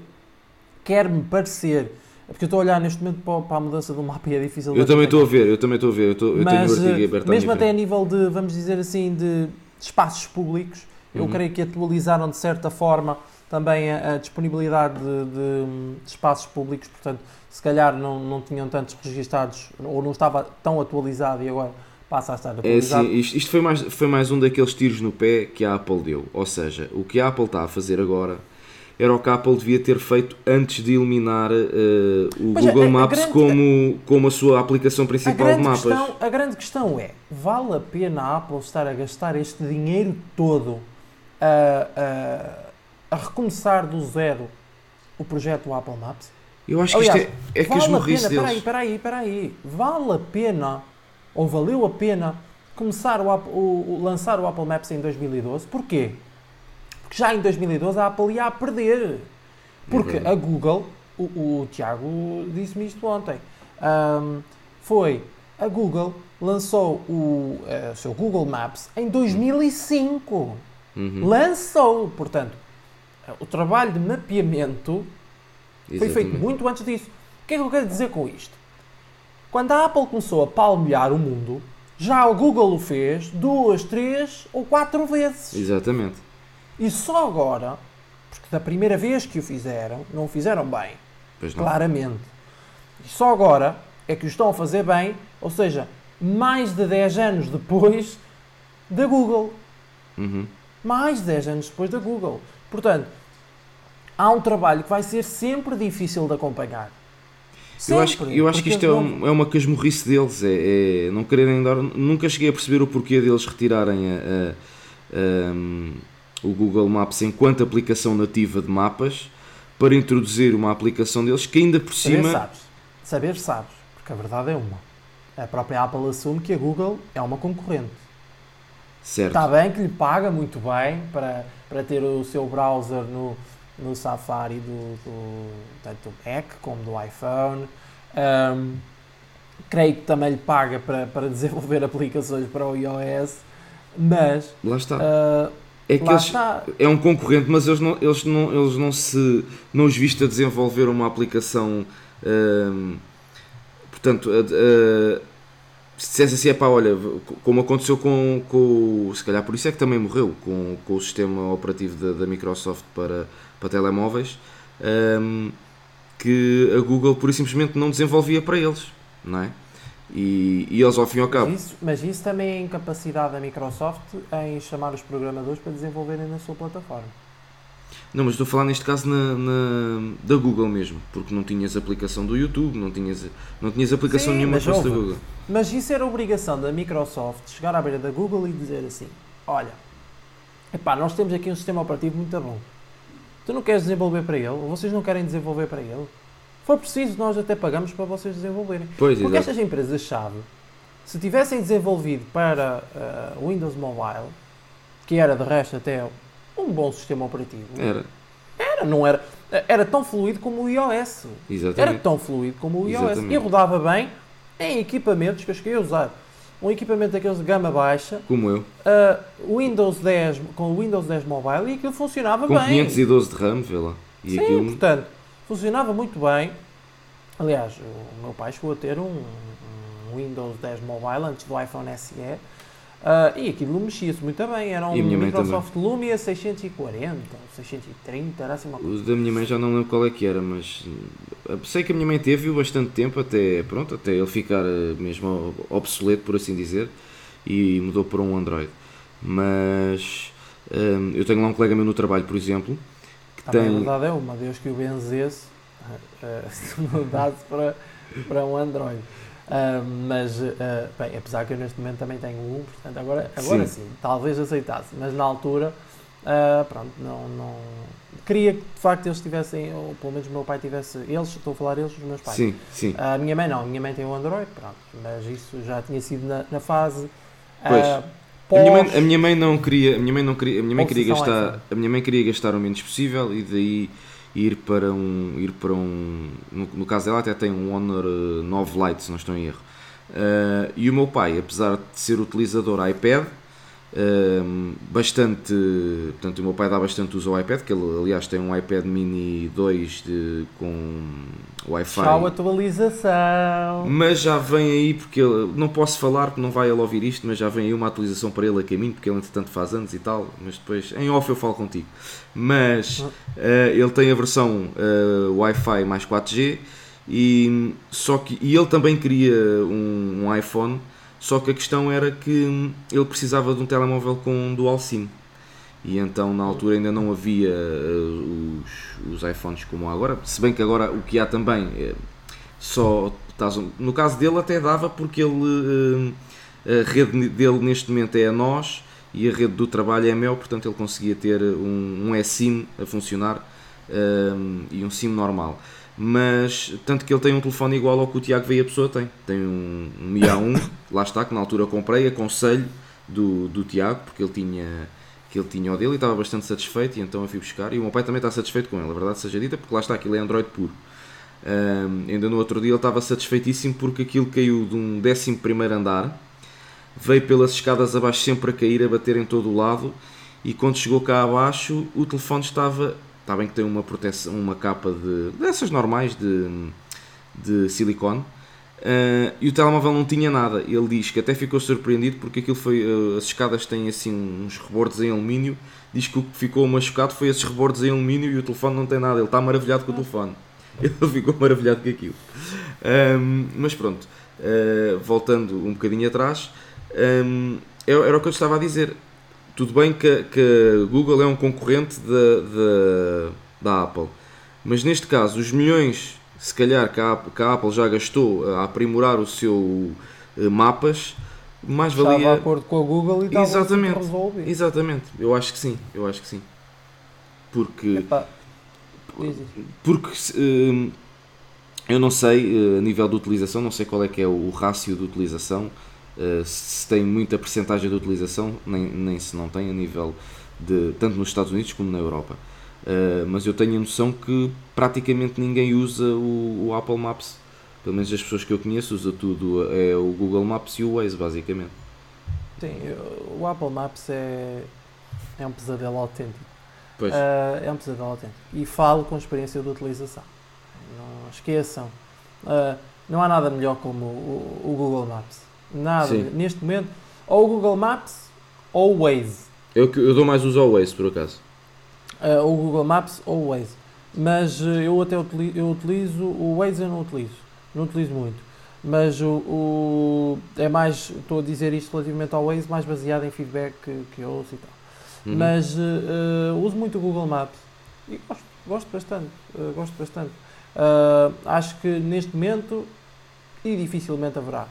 quer-me parecer porque eu estou a olhar neste momento para a mudança do mapa e é difícil Eu também estou a ver, eu também estou a ver. Eu, estou, eu Mas, tenho o artigo aberto Mesmo até a nível de, vamos dizer assim, de espaços públicos, eu uhum. creio que atualizaram de certa forma também a, a disponibilidade de, de, de, espaços públicos, portanto, se calhar não, não tinham tantos registados ou não estava tão atualizado e agora passa a estar atualizado. É assim, isto, isto foi, mais, foi mais um daqueles tiros no pé que a Apple deu. Ou seja, o que a Apple está a fazer agora era o que a Apple devia ter feito antes de eliminar uh, o Mas Google a, a Maps grande, como, como a sua aplicação principal de mapas. Questão, a grande questão é, vale a pena a Apple estar a gastar este dinheiro todo a, a, a recomeçar do zero o projeto Apple Maps? Eu acho que Aliás, isto é, é vale que esmorrice deles. Espera aí, espera aí, espera aí. Vale a pena, ou valeu a pena, começar o, o, o lançar o Apple Maps em 2012? Porquê? Porque já em 2012 a Apple ia a perder. Porque a Google, o, o Tiago disse-me isto ontem, um, foi a Google lançou o uh, seu Google Maps em 2005. Uhum. Lançou, portanto, o trabalho de mapeamento Exatamente. foi feito muito antes disso. O que é que eu quero dizer com isto? Quando a Apple começou a palmilhar o mundo, já o Google o fez duas, três ou quatro vezes. Exatamente. E só agora, porque da primeira vez que o fizeram, não o fizeram bem. Claramente. E só agora é que o estão a fazer bem, ou seja, mais de 10 anos depois da Google. Uhum. Mais de 10 anos depois da Google. Portanto, há um trabalho que vai ser sempre difícil de acompanhar. Sempre, eu acho, eu acho que isto é, um, é uma casmurrice deles, é, é, não quererem dar. Nunca cheguei a perceber o porquê deles retirarem a, a, a o Google Maps enquanto aplicação nativa de mapas para introduzir uma aplicação deles que ainda por cima. Saber sabes, saber sabes, porque a verdade é uma. A própria Apple assume que a Google é uma concorrente. Certo. Está bem que lhe paga muito bem para, para ter o seu browser no, no Safari do, do, tanto do Mac como do iPhone. Um, creio que também lhe paga para, para desenvolver aplicações para o iOS, mas. Lá está. Uh, é que eles, é um concorrente, mas eles não, eles não, eles não se não os viste a desenvolver uma aplicação. Portanto, uh, se dissesse assim, é pá, olha, como aconteceu com, com. Se calhar por isso é que também morreu com, com o sistema operativo da, da Microsoft para, para telemóveis, um, que a Google por simplesmente não desenvolvia para eles, não é? E, e eles, ao fim e ao cabo. Mas isso, mas isso também é incapacidade da Microsoft em chamar os programadores para desenvolverem na sua plataforma. Não, mas estou a falar neste caso na, na, da Google mesmo, porque não tinhas aplicação do YouTube, não tinhas, não tinhas aplicação Sim, nenhuma fosse da Google. Mas isso era obrigação da Microsoft chegar à beira da Google e dizer assim: olha, epá, nós temos aqui um sistema operativo muito bom. Tu não queres desenvolver para ele? Ou vocês não querem desenvolver para ele? for preciso, nós até pagamos para vocês desenvolverem. Pois, Porque exato. estas empresas-chave, se tivessem desenvolvido para uh, Windows Mobile, que era de resto até um bom sistema operativo, era. Era, não era. Era tão fluido como o iOS. Exatamente. Era tão fluido como o iOS. Exatamente. E rodava bem em equipamentos que eu cheguei a usar. Um equipamento daqueles de gama baixa. Como eu. Uh, Windows 10, com o Windows 10 Mobile e aquilo funcionava com bem. Com 512 de RAM, vê lá. E Sim, aquilo... portanto, funcionava muito bem. Aliás, o meu pai chegou a ter um, um Windows 10 Mobile antes do iPhone SE uh, e aquilo mexia-se muito bem. Era um Microsoft Lumia 640 630, era assim uma coisa. O da minha mãe já não lembro qual é que era, mas eh, sei que a minha mãe teve bastante tempo até, pronto, até ele ficar eh, mesmo obsoleto, por assim dizer, e mudou para um Android. Mas um, eu tenho lá um colega meu no trabalho, por exemplo, que tem... A verdade é uma, Deus que o benzesse, uh, se mudasse para, para um Android. Uh, mas, uh, bem, apesar que eu neste momento também tenho um, portanto agora, agora sim, sim talvez aceitasse, mas na altura, uh, pronto, não, não queria que de facto eles tivessem, ou pelo menos o meu pai tivesse, eles, estou a falar eles, os meus pais. Sim, sim. A minha mãe não, a minha mãe tem um Android, pronto, mas isso já tinha sido na, na fase. Pois. ah, A minha, mãe, pós- a minha mãe não queria, a minha mãe não queria, a minha mãe queria gastar, a minha mãe queria gastar o menos possível e daí ir para um, ir para um, no, no caso dela até tem um Honor eh, 9 Lite, se não estou em erro. Eh, e o meu pai, apesar de ser utilizador iPad, eh, bastante, portanto o meu pai dá bastante uso ao iPad, que ele aliás tem um iPad Mini 2 de, com Wi-Fi. Tchau, atualização. Mas já vem aí, porque ele, não posso falar, porque não vai ele ouvir isto, mas já vem aí uma atualização para ele a caminho, porque ele entretanto faz anos e tal, mas depois em off eu falo contigo. Mas eh, ele tem a versão eh, Wi-Fi mais 4G e, só que, e ele também queria um, um iPhone, só que a questão era que ele precisava de um telemóvel com dual SIM. E então na altura ainda não havia eh, os, os iPhones como há agora, se bem que agora o que há também é só no caso dele até dava porque ele eh, a rede dele neste momento é a nós e a rede do trabalho é a Mel, portanto ele conseguia ter um, um eSIM a funcionar e um SIM normal. Mas tanto que ele tem um telefone igual ao que o Tiago veio a pessoa tem. Tem um, um Mi A1, lá está, que na altura comprei, aconselho do, do Tiago, porque ele tinha que ele tinha o dele e estava bastante satisfeito e então eu fui buscar e o meu pai também está satisfeito com ele, a verdade seja dita, porque lá está, aquilo é Android puro. Ahm, ainda no outro dia ele estava satisfeitíssimo porque aquilo caiu de um 11 primeiro andar, veio pelas escadas abaixo sempre a cair, a bater em todo o lado e quando chegou cá abaixo o telefone estava, está bem que tem uma proteção, uma capa de, dessas normais de, de silicone, ah, e o telemóvel não tinha nada. Ele diz que até ficou surpreendido porque aquilo foi. ah, as escadas têm assim uns rebordes em alumínio. Diz que o que ficou machucado foi esses rebordes em alumínio e o telefone não tem nada. Ele está maravilhado com o telefone. Ele ficou maravilhado com aquilo. Ahm, mas pronto, ah, voltando um bocadinho atrás, ahm, era era o que eu estava a dizer. Tudo bem que, que a Google é um concorrente da, da, Apple, mas neste caso, os milhões, se calhar, que a, Apple- que a Apple já gastou a aprimorar o seu eh, mapas, mais Estava de valia. acordo com a Google e estava Exatamente. resolvido. Exatamente, eu acho que sim, eu acho que sim. Porque, Epá, porque hum, eu não sei, eh, a nível de utilização, não sei qual é que é o rácio de utilização, eh, se tem muita percentagem de utilização, nem, nem se não tem a nível de, tanto nos Estados Unidos como na Europa. Eh, mas eu tenho a noção que praticamente ninguém usa o, o Apple Maps, pelo menos as pessoas que eu conheço, usa tudo, é o Google Maps e o Waze, basicamente. Sim, o Apple Maps é, é um pesadelo autêntico. Pois, Ah, é um pesadelo autêntico. E falo com experiência de utilização. Não esqueçam. Ah, não há nada melhor como o, o Google Maps. Nada. Sim. Neste momento, ou o Google Maps ou o Waze. eu, eu dou mais uso ao Waze, por acaso. Ah, ou o Google Maps ou o Waze. Mas eh, eu até utilizo, eu utilizo o Waze eu não utilizo. Não utilizo muito. Mas o, o- é mais, estou a dizer isto relativamente ao Waze, mais baseado em feedback que, que eu ouço e tal. Uhum. Mas eh, eh, uso muito o Google Maps e gosto, gosto bastante. eh, gosto bastante. Acho que neste momento e dificilmente haverá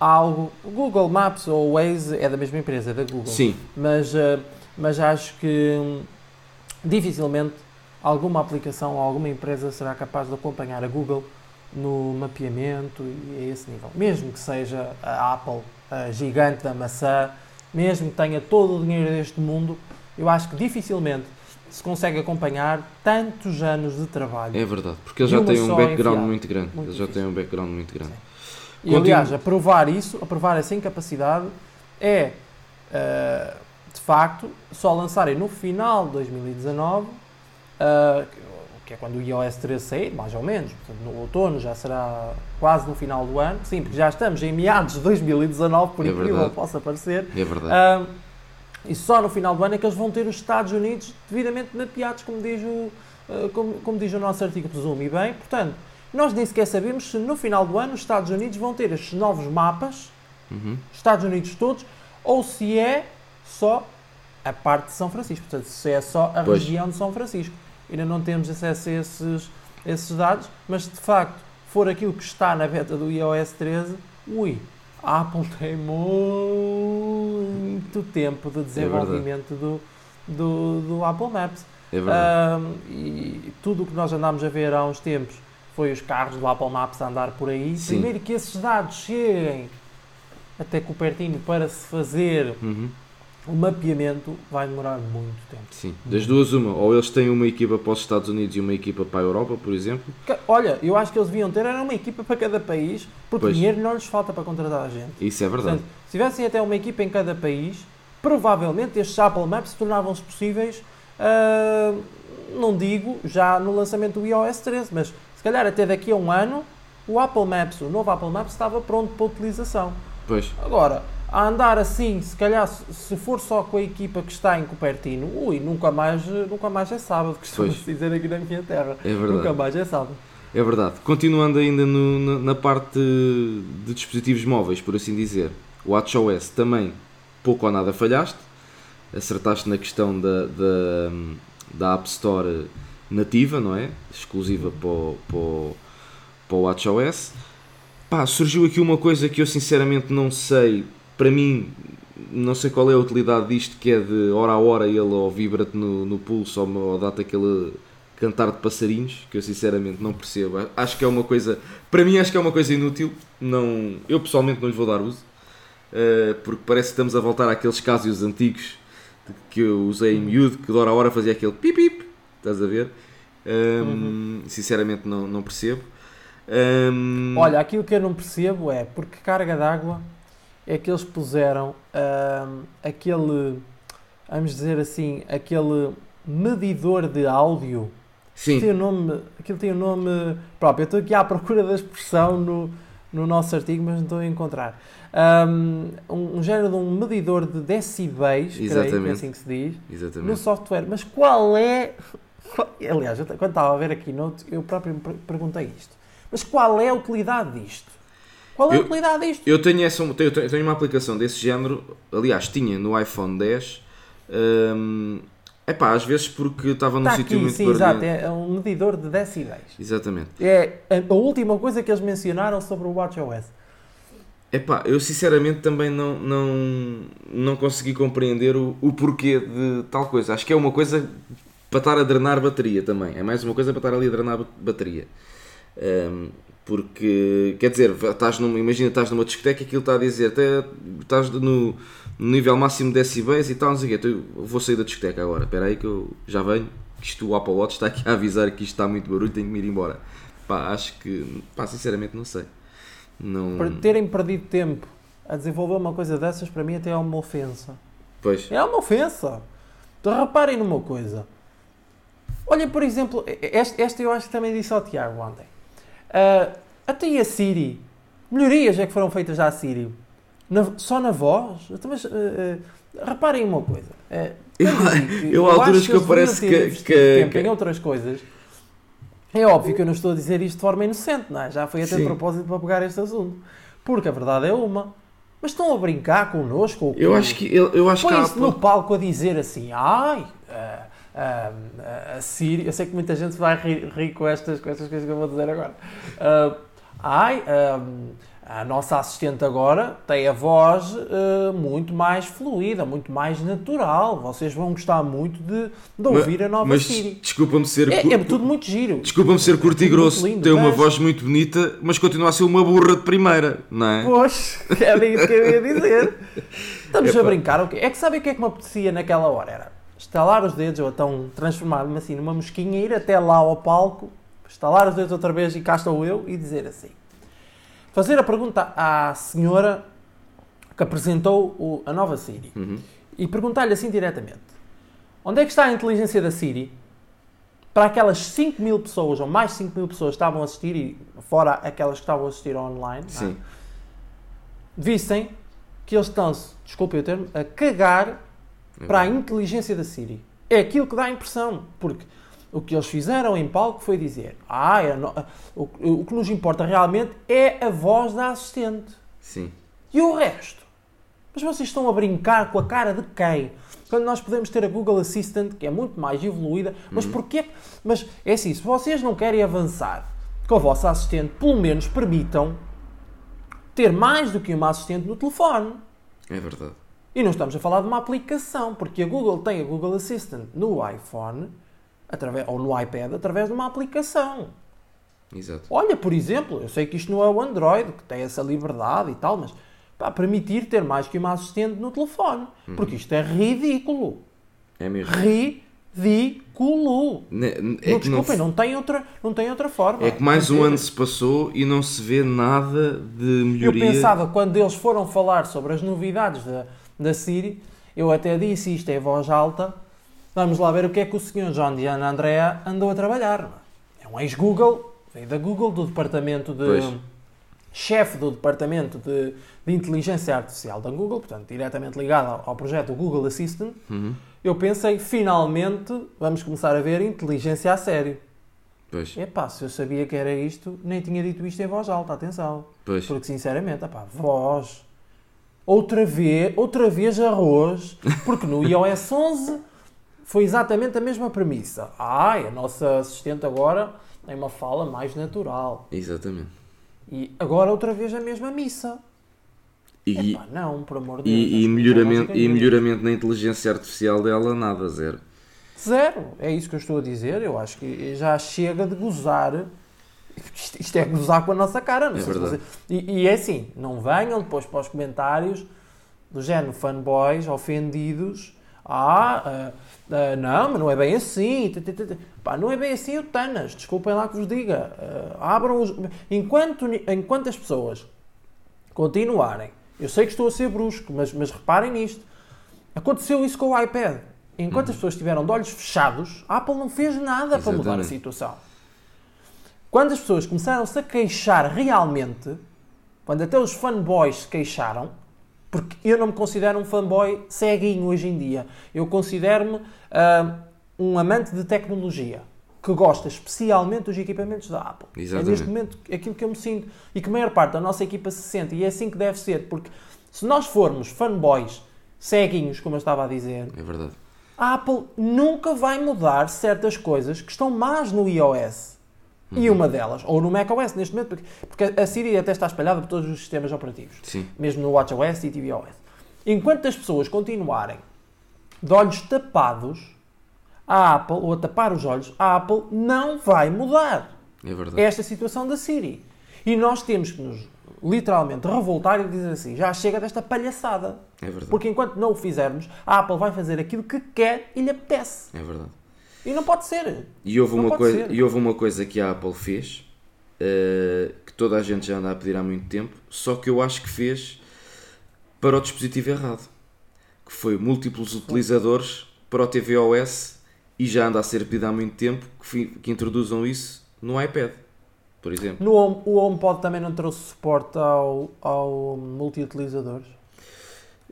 algo. O Google Maps ou o Waze é da mesma empresa, é da Google. Sim, Mas, eh, mas acho que hum, dificilmente alguma aplicação ou alguma empresa será capaz de acompanhar a Google no mapeamento e a esse nível. Mesmo que seja a Apple, a gigante da maçã, mesmo que tenha todo o dinheiro deste mundo, eu acho que dificilmente se consegue acompanhar tantos anos de trabalho. é verdade. Porque eles já têm um background enfiada. muito grande. Muito eles já difícil. têm um background muito grande. E aliás, aprovar isso, aprovar essa incapacidade é, eh, de facto, só lançarem no final de 2019, eh, que é quando o iOS 13 sair, mais ou menos, portanto, no outono já será quase no final do ano, sim, porque já estamos em meados de 2019, por É incrível que possa parecer, É verdade. ah, e só no final do ano é que eles vão ter os Estados Unidos devidamente mapeados, como diz o, como, como diz o nosso artigo de Zoom. E bem, portanto, nós nem sequer sabemos se no final do ano os Estados Unidos vão ter estes novos mapas, Uhum. Estados Unidos todos, ou se é só a parte de São Francisco, portanto, se é só a Pois. região de São Francisco. Ainda não temos acesso a esses, esses dados, mas de facto, for aquilo que está na beta do iOS 13, ui, a Apple tem muito tempo de desenvolvimento do, do, do Apple Maps. É verdade. Ahm, e tudo o que nós andámos a ver há uns tempos foi os carros do Apple Maps a andar por aí. Sim. Primeiro que esses dados cheguem até Cupertino para se fazer Uhum. o mapeamento, vai demorar muito tempo. Sim. Das duas, uma. Ou eles têm uma equipa para os Estados Unidos e uma equipa para a Europa, por exemplo. Que- Olha, eu acho que eles deviam ter era uma equipa para cada país, porque Pois. dinheiro não lhes falta para contratar a gente. Isso é verdade. Portanto, se tivessem até uma equipa em cada país, provavelmente estes Apple Maps tornavam-se possíveis, ah, não digo já no lançamento do iOS 13, mas se calhar até daqui a um ano o Apple Maps, o novo Apple Maps estava pronto para utilização. Pois. Agora, a andar assim, se calhar se- for só com a equipa que está em Cupertino, ui, nunca mais, nunca mais é sábado, costuma-se dizer aqui na minha terra. É verdade. Nunca mais é sábado. É verdade. Continuando ainda no- na, na parte de dispositivos móveis, por assim dizer, o WatchOS também pouco ou nada falhaste. Acertaste na questão da, da, da App Store nativa, não é? Exclusiva para o, para o, WatchOS. Pá, surgiu aqui uma coisa que eu sinceramente não sei. Para mim, não sei qual é a utilidade disto, que é de hora a hora ele ou vibra-te no, no pulso ou, ou dá-te aquele cantar de passarinhos, que eu sinceramente não percebo. Acho que é uma coisa, para mim acho que é uma coisa inútil. Não, eu pessoalmente não lhes vou dar uso, eh, porque parece que estamos a voltar àqueles casos antigos que eu usei em miúdo, que de hora a hora fazia aquele pip pip, estás a ver? Hum, Sinceramente não, não percebo. Hum, Olha, aquilo que eu não percebo é porque carga d'água é que eles puseram ahm, aquele, vamos dizer assim, aquele medidor de áudio. sim, Tem o nome, aquilo tem o nome próprio. Eu estou aqui à procura da expressão no, no nosso artigo, mas não estou a encontrar. Um, um género de um medidor de decibéis, creio que é Exatamente. assim que se diz, no exatamente. software. Mas qual é. Aliás, eu, quando estava a ver aqui note, eu próprio me per- perguntei isto. Mas qual é a utilidade disto? Qual é a Eu- utilidade disto? Eu tenho, essa, eu tenho, eu tenho uma aplicação desse género, aliás, tinha no iPhone 10. Hum, epá, às vezes porque estava num Está sítio aqui, muito sim, exato. É um medidor de decibéis. Exatamente. É a, a última coisa que eles mencionaram sobre o WatchOS. Epá, eu sinceramente também não, não, não consegui compreender o, o porquê de tal coisa. Acho que é uma coisa para estar a drenar bateria também. É mais uma coisa para estar ali a drenar ba- bateria. Hum, porque, quer dizer, estás numa, imagina estás numa discoteca e aquilo está a dizer, até estás no, nível máximo de decibéis e tal, não sei o quê. Então, eu vou sair da discoteca agora. Espera aí que eu já venho. que Isto o Apple Watch está aqui a avisar que isto está muito barulho, tenho que me ir embora. Pá, acho que, pá, sinceramente não sei. Não... Para terem perdido tempo a desenvolver uma coisa dessas, para mim até é uma ofensa. Pois. É uma ofensa. Então, reparem numa coisa. Olha, por exemplo, este eu acho que também disse ao Tiago ontem. Ah, até a Siri? Melhorias é que foram feitas à Siri? Na- só na voz? Então, mas, ah, ah, reparem uma coisa. Ah, Eu- digo eu, há alturas que eu eles parece deviam ter que- que- tempo que- em outras coisas. É óbvio que eu não estou a dizer isto de forma inocente, não é? Já foi até de propósito para pegar este assunto. Porque a verdade é uma. Mas estão a brincar connosco? Eu acho que, eu, eu acho que a Põe-se no palco a dizer assim, ai, ah, a Siri, eu sei que muita gente vai rir, rir com, estas, com estas coisas que eu vou dizer agora. Ah, ai, ah, a nossa assistente agora tem a voz ah, muito mais fluida, muito mais natural. Vocês vão gostar muito de, de ouvir a nova mas Siri. desculpa-me ser, É, é tudo muito giro. desculpa-me ser curto e Tudo grosso, lindo, tem uma mas- voz muito bonita, mas continua a ser uma burra de primeira, não é? Pois, era isso que eu ia dizer. Estamos a Epá. brincar, ok? É que sabem o que é que me apetecia naquela hora? Era estalar os dedos, ou então transformar-me assim numa mosquinha, ir até lá ao palco, estalar os dedos outra vez e cá estou eu, e dizer assim. Fazer a pergunta à senhora que apresentou o- a nova Siri. Uhum. E perguntar-lhe assim diretamente. Onde é que está a inteligência da Siri para aquelas 5 mil pessoas, ou mais 5 mil pessoas que estavam a assistir, e fora aquelas que estavam a assistir online, não é? Sim. vissem que eles estão-se, desculpem o termo, a cagar para a inteligência da Siri. É aquilo que dá a impressão, porque o que eles fizeram em palco foi dizer ah, é no- o, o que nos importa realmente é a voz da assistente. Sim. E o resto? Mas vocês estão a brincar com a cara de quem? Quando nós podemos ter a Google Assistant, que é muito mais evoluída, mas porquê? Mas é assim, se vocês não querem avançar com a vossa assistente, pelo menos permitam ter mais do que uma assistente no telefone. É verdade. E não estamos a falar de uma aplicação, porque a Google tem a Google Assistant no iPhone, através, ou no iPad através de uma aplicação. Exato. Olha, por exemplo, eu sei que isto não é o Android, que tem essa liberdade e tal, mas para permitir ter mais que uma assistente no telefone. Porque isto é ridículo. É mesmo. Ridículo. Ne- não, É não, desculpem, não, tem outra, não tem outra forma. é que mais um ano se passou e não se vê nada de Eu melhoria. pensava, quando eles foram falar sobre as novidades da, da Siri, eu até disse isto em voz alta, vamos lá ver o que é que o senhor John Diana Andrea andou a trabalhar. É um ex-Google, veio da Google, do departamento de... Pois. chefe do departamento de, de inteligência artificial da Google, portanto, diretamente ligado ao, ao projeto Google Assistant, Uhum. eu pensei, finalmente, vamos começar a ver inteligência a sério. Pois, Epá, se eu sabia que era isto, nem tinha dito isto em voz alta, atenção. pois. Porque, sinceramente, epá, voz... Outra vez, outra vez arroz, porque no iOS 11 foi exatamente a mesma premissa. Ai, a nossa assistente agora tem uma fala mais natural. Exatamente. E agora outra vez a mesma missa. E, Epá, não, por amor de Deus. e, e, melhoramento, e melhoramento na inteligência artificial dela, nada, zero. Zero. É isso que eu estou a dizer. Eu acho que já chega de gozar. Isto, isto é gozar com a nossa cara. Não É sei você- E, e é assim, não venham depois para os comentários do género fanboys ofendidos. Ah, ah, ah, não, mas não é bem assim. Pá, não é bem assim o Tanas. Desculpem lá que vos diga. Ah, abram os... Enquanto, enquanto as pessoas continuarem, eu sei que estou a ser brusco, mas, mas reparem nisto. Aconteceu isso com o iPad. Enquanto Uhum. as pessoas estiveram de olhos fechados, a Apple não fez nada para mudar a Exatamente. situação. Quando as pessoas começaram-se a queixar realmente, quando até os fanboys se queixaram, porque eu não me considero um fanboy ceguinho hoje em dia, eu considero-me ah, um amante de tecnologia que gosta especialmente dos equipamentos da Apple. Exatamente. É neste momento aquilo que eu me sinto e que a maior parte da nossa equipa se sente, e é assim que deve ser, porque se nós formos fanboys ceguinhos, como eu estava a dizer, É verdade. a Apple nunca vai mudar certas coisas que estão más no iOS. E uma delas, ou no macOS neste momento, porque, porque a Siri até está espalhada por todos os sistemas operativos, Sim. mesmo no WatchOS e tvOS. Enquanto as pessoas continuarem de olhos tapados, a Apple, ou a tapar os olhos, a Apple não vai mudar É verdade. esta situação da Siri. E nós temos que nos literalmente revoltar e dizer assim: já chega desta palhaçada. É verdade. Porque enquanto não o fizermos, a Apple vai fazer aquilo que quer e lhe apetece. É verdade. E não pode ser. E houve, Não uma coisa, ser. e houve uma coisa que a Apple fez eh, que toda a gente já anda a pedir há muito tempo, só que eu acho que fez para o dispositivo errado. Que foi múltiplos utilizadores para o tvOS e já anda a ser pedido há muito tempo que, que introduzam isso no iPad, por exemplo. No Home, o HomePod também não trouxe suporte ao, ao multi-utilizadores.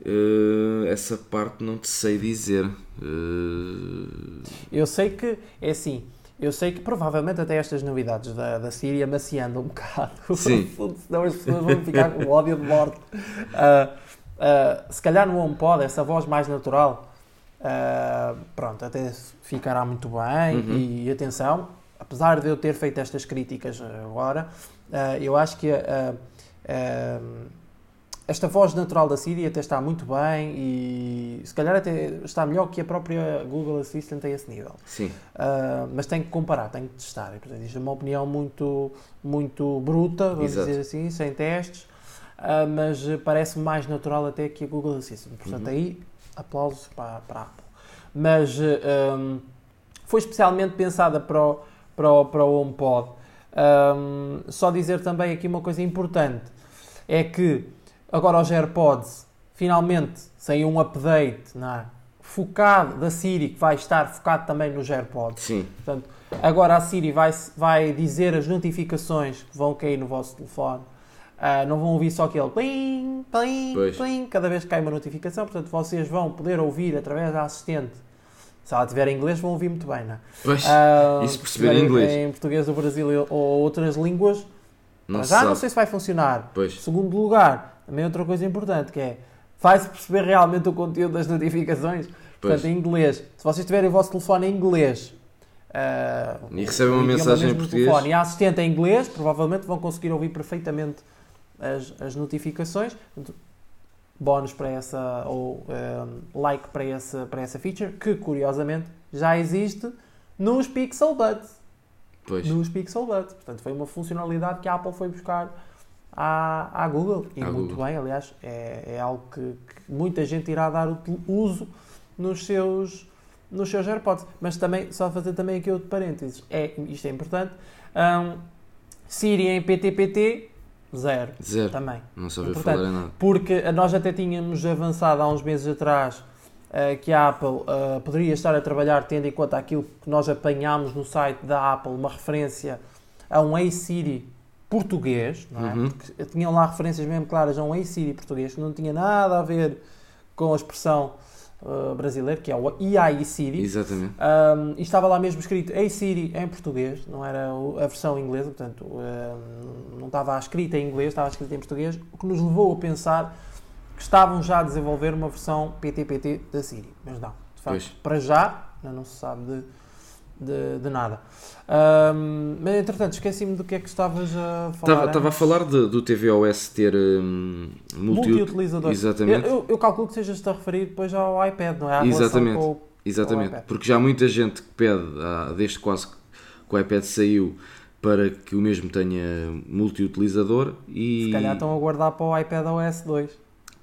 Eh, essa parte não te sei dizer. Eh, Eu sei que, é assim, eu sei que provavelmente até estas novidades da, da Siri amaciando um bocado. Sim. Senão as pessoas vão ficar com ódio de morte. Ah, se calhar no HomePod, essa voz mais natural, ah, pronto, até ficará muito bem. Uhum. E atenção, apesar de eu ter feito estas críticas agora, eu acho que esta voz natural da Siri até está muito bem e se calhar até está melhor que a própria Google Assistant a esse nível. sim, Ah, mas tenho que comparar, tenho que testar. E, portanto, isto é uma opinião muito, muito bruta, vamos Exato. dizer assim, sem testes, ah, mas parece mais natural até que a Google Assistant. Portanto, Uhum. aí aplausos para, para a Apple. Mas eh, ahm, foi especialmente pensada para o, para o, para o HomePod. Ahm, só dizer também aqui uma coisa importante, é que agora os AirPods finalmente saiu um update não é? focado da Siri, que vai estar focado também nos AirPods. sim, Portanto, agora a Siri vai, vai dizer as notificações que vão cair no vosso telefone. Ah, não vão ouvir só aquele plim, plim, Pois. plim, cada vez que cai uma notificação. Portanto, vocês vão poder ouvir através da assistente. Se ela tiver em inglês, vão ouvir muito bem, não é? pois, Ah, e se se perceber tiver inglês? Em português do Brasil ou outras línguas, não se já não sei se vai funcionar. Pois, Segundo lugar, também outra coisa importante que é vai-se perceber realmente o conteúdo das notificações. Pois. Portanto, em inglês. Se vocês tiverem o vosso telefone em inglês ah, E recebem uma mensagem em português. telefone e a assistente em inglês, provavelmente vão conseguir ouvir perfeitamente as, as notificações. Bónus para essa, ou ah, like para essa, para essa feature, que curiosamente já existe nos Pixel Buds. Pois. Nos Pixel Buds. Portanto, foi uma funcionalidade que a Apple foi buscar à, à Google. E À muito Google. bem, aliás, é, é algo que, que muita gente irá dar uso nos seus, nos seus AirPods. Mas também, só fazer também aqui outro parênteses, é, isto é importante, hum, Siri em PTPT, zero. Zero. Também. Não ouviu Portanto, falar em nada. Porque nós até tínhamos avançado há uns meses atrás eh, que a Apple eh, poderia estar a trabalhar, tendo em conta aquilo que nós apanhámos no site da Apple, uma referência a um A-Siri português, não é? Uhum. Porque tinham lá referências mesmo claras a um A-Siri português, que não tinha nada a ver com a expressão eh, brasileira, que é o AI Siri. Exatamente. Um, e estava lá mesmo escrito Siri em português, não era a versão inglesa, portanto um, não estava escrita em inglês, estava escrita em português, o que nos levou a pensar que estavam já a desenvolver uma versão PTPT da Siri. Mas não, de facto, Pois. para já não se sabe de, de, de nada. Um, mas entretanto, esqueci-me do que é que estavas a falar. Estava estava a falar de- do tvOS ter hum, multi multi-utilizador. Exatamente. Eu, eu, eu calculo que sejas-te a referir depois ao iPad, não é? À Exatamente. com o- Exatamente, iPad. porque já há muita gente que pede, ah, desde quase que o iPad saiu, para que o mesmo tenha multi-utilizador e... Se calhar estão a guardar para o iPad OS 2.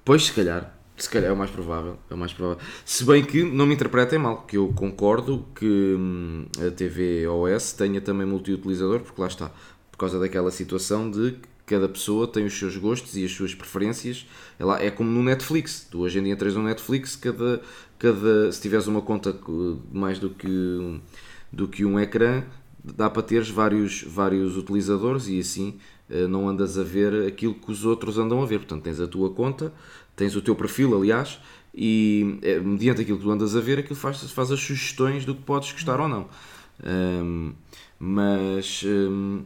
Pois, se calhar, se calhar é o mais provável, é o mais provável. Se bem que não me interpretem mal, que eu concordo que hum, a TV OS tenha também multi-utilizador, porque lá está, por causa daquela situação de cada pessoa tem os seus gostos e as suas preferências. É, lá, é como no Netflix, tu hoje em dia entras no Netflix, cada, cada, se tiveres uma conta co- de mais do que, do que um ecrã, dá para teres vários, vários utilizadores e assim eh, não andas a ver aquilo que os outros andam a ver. Portanto, tens a tua conta, tens o teu perfil, aliás, e eh, mediante aquilo que tu andas a ver, aquilo faz, faz as sugestões do que podes gostar ou não. Ahm, mas ahm,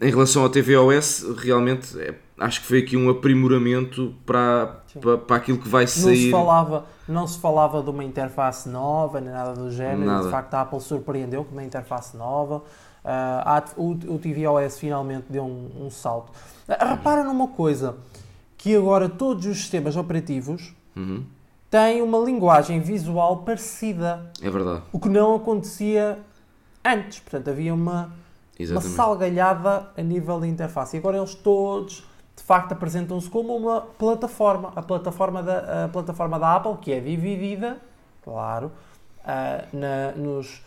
em relação ao tvOS, realmente é, acho que foi aqui um aprimoramento para, para, para aquilo que vai Não se, sair. falava, não se falava de uma interface nova, nem nada do género. Nada. De facto, a Apple surpreendeu com uma interface nova. A- o, o tvOS finalmente deu um, um salto. Ah, repara numa coisa, que agora todos os sistemas operativos Uhum, têm uma linguagem visual parecida, é verdade, o que não acontecia antes. Portanto, havia uma, uma salgalhada a nível de interface. E agora eles todos, de facto, apresentam-se como uma plataforma. A plataforma da, a plataforma da Apple, que é dividida, claro, ah, na- nos,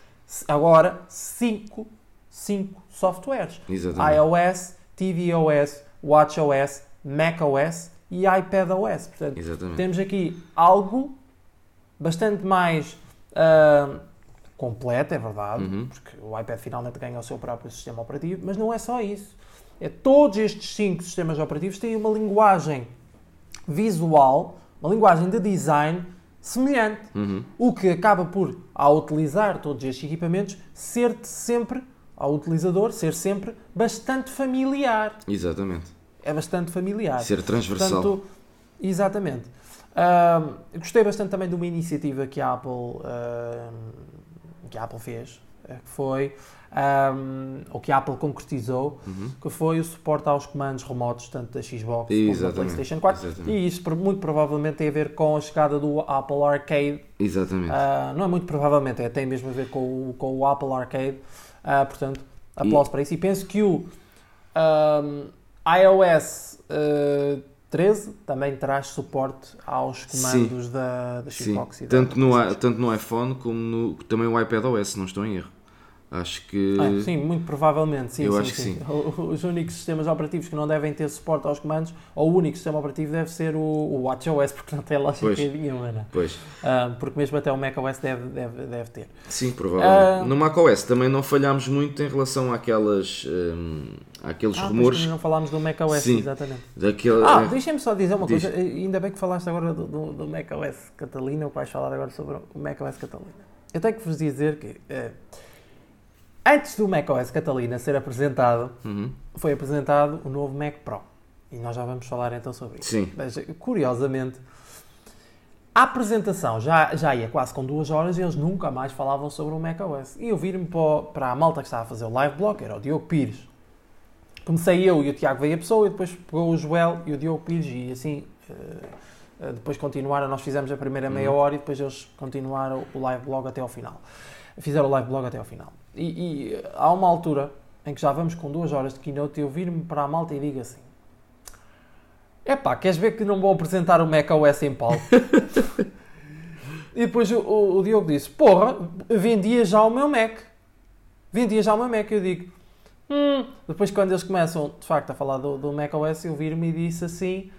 agora, cinco, cinco softwares. exatamente. iOS, tvOS, watchOS, macOS e iPadOS. Portanto, Exatamente. temos aqui algo bastante mais ah, completo, é verdade, Uhum. porque o iPad finalmente ganha o seu próprio sistema operativo, mas não é só isso. É todos estes cinco sistemas operativos têm uma linguagem visual, uma linguagem de design semelhante, Uhum. o que acaba por, ao utilizar todos estes equipamentos, ser sempre, ao utilizador, ser sempre bastante familiar. Exatamente. É bastante familiar. Ser transversal. Portanto, exatamente. Eu gostei bastante também de uma iniciativa que a Apple, ahm, que a Apple fez, eh, que foi, ahm, ou que a Apple concretizou, Uhum. que foi o suporte aos comandos remotos, tanto da Xbox como da Exatamente, PlayStation 4. exatamente. E isso por- muito provavelmente tem a ver com a chegada do Apple Arcade. Exatamente. Ah, não é muito provavelmente, é, tem mesmo a ver com o, com o Apple Arcade. Ah, portanto, aplauso para isso. E penso que o ahm, iOS ah, 13 também traz suporte aos comandos da, da Sim, Xbox. da tanto no, tanto no iPhone como no, também o iPadOS, não estou em erro. Acho que. Ah, sim, muito provavelmente, sim. Eu sim, acho que sim. Os únicos sistemas operativos que não devem ter suporte aos comandos, ou o único sistema operativo deve ser o, o WatchOS, porque não tem lógica Pois. nenhuma, né? Pois. Ah, porque mesmo até o macOS deve, deve, deve ter. Sim, provavelmente. Ah. No macOS também não falhámos muito em relação àquelas, hum, àqueles Ah, rumores. não falámos do macOS, Sim. exatamente. Daquele, Ah, deixem-me só dizer uma Diz. coisa, ainda bem que falaste agora do, do, do macOS Catalina, ou que vais falar agora sobre o macOS Catalina. Eu tenho que vos dizer que eh, antes do macOS Catalina ser apresentado, uhum, foi apresentado o novo Mac Pro. E nós já vamos falar então sobre isso. Sim, Mas, curiosamente, a apresentação já, já ia quase com duas horas e eles nunca mais falavam sobre o macOS. E eu vir-me para, para a malta que estava a fazer o live blog, era o Diogo Pires. Comecei eu e o Tiago veio a pessoa e depois pegou o Joel e o Diogo Pires e assim eh, depois continuaram, nós fizemos a primeira meia Uhum. hora e depois eles continuaram o live blog até ao final. fizeram o live blog até ao final. E, e há uma altura em que já vamos com duas horas de keynote e eu vir-me para a malta e digo assim: Epá, queres ver que não vou apresentar o macOS em palco? e depois o, o, o Diogo disse: Porra, vendia já o meu Mac. Vendia já o meu Mac. Eu digo: Hum. Depois, quando eles começam de facto a falar do, do macOS, eu vir-me e disse assim: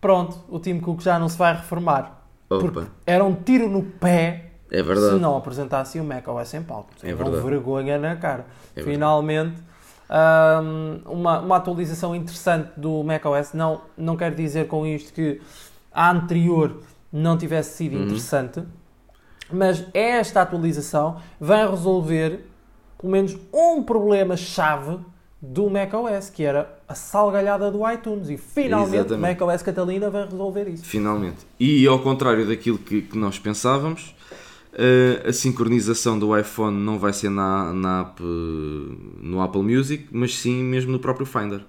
Pronto, o Tim Cook já não se vai reformar. Porque Opa, era um tiro no pé é verdade. se não apresentasse o macOS em palco. É verdade. vergonha na cara. É Finalmente, hum, uma, uma atualização interessante do macOS. Não, não quero dizer com isto que a anterior não tivesse sido Uhum. interessante, mas esta atualização vai resolver pelo menos um problema-chave do macOS, que era a salgalhada do iTunes. E finalmente, o macOS Catalina vai resolver isso. Finalmente. E ao contrário daquilo que, que nós pensávamos, eh, a sincronização do iPhone não vai ser na, na app, no Apple Music, mas sim mesmo no próprio Finder.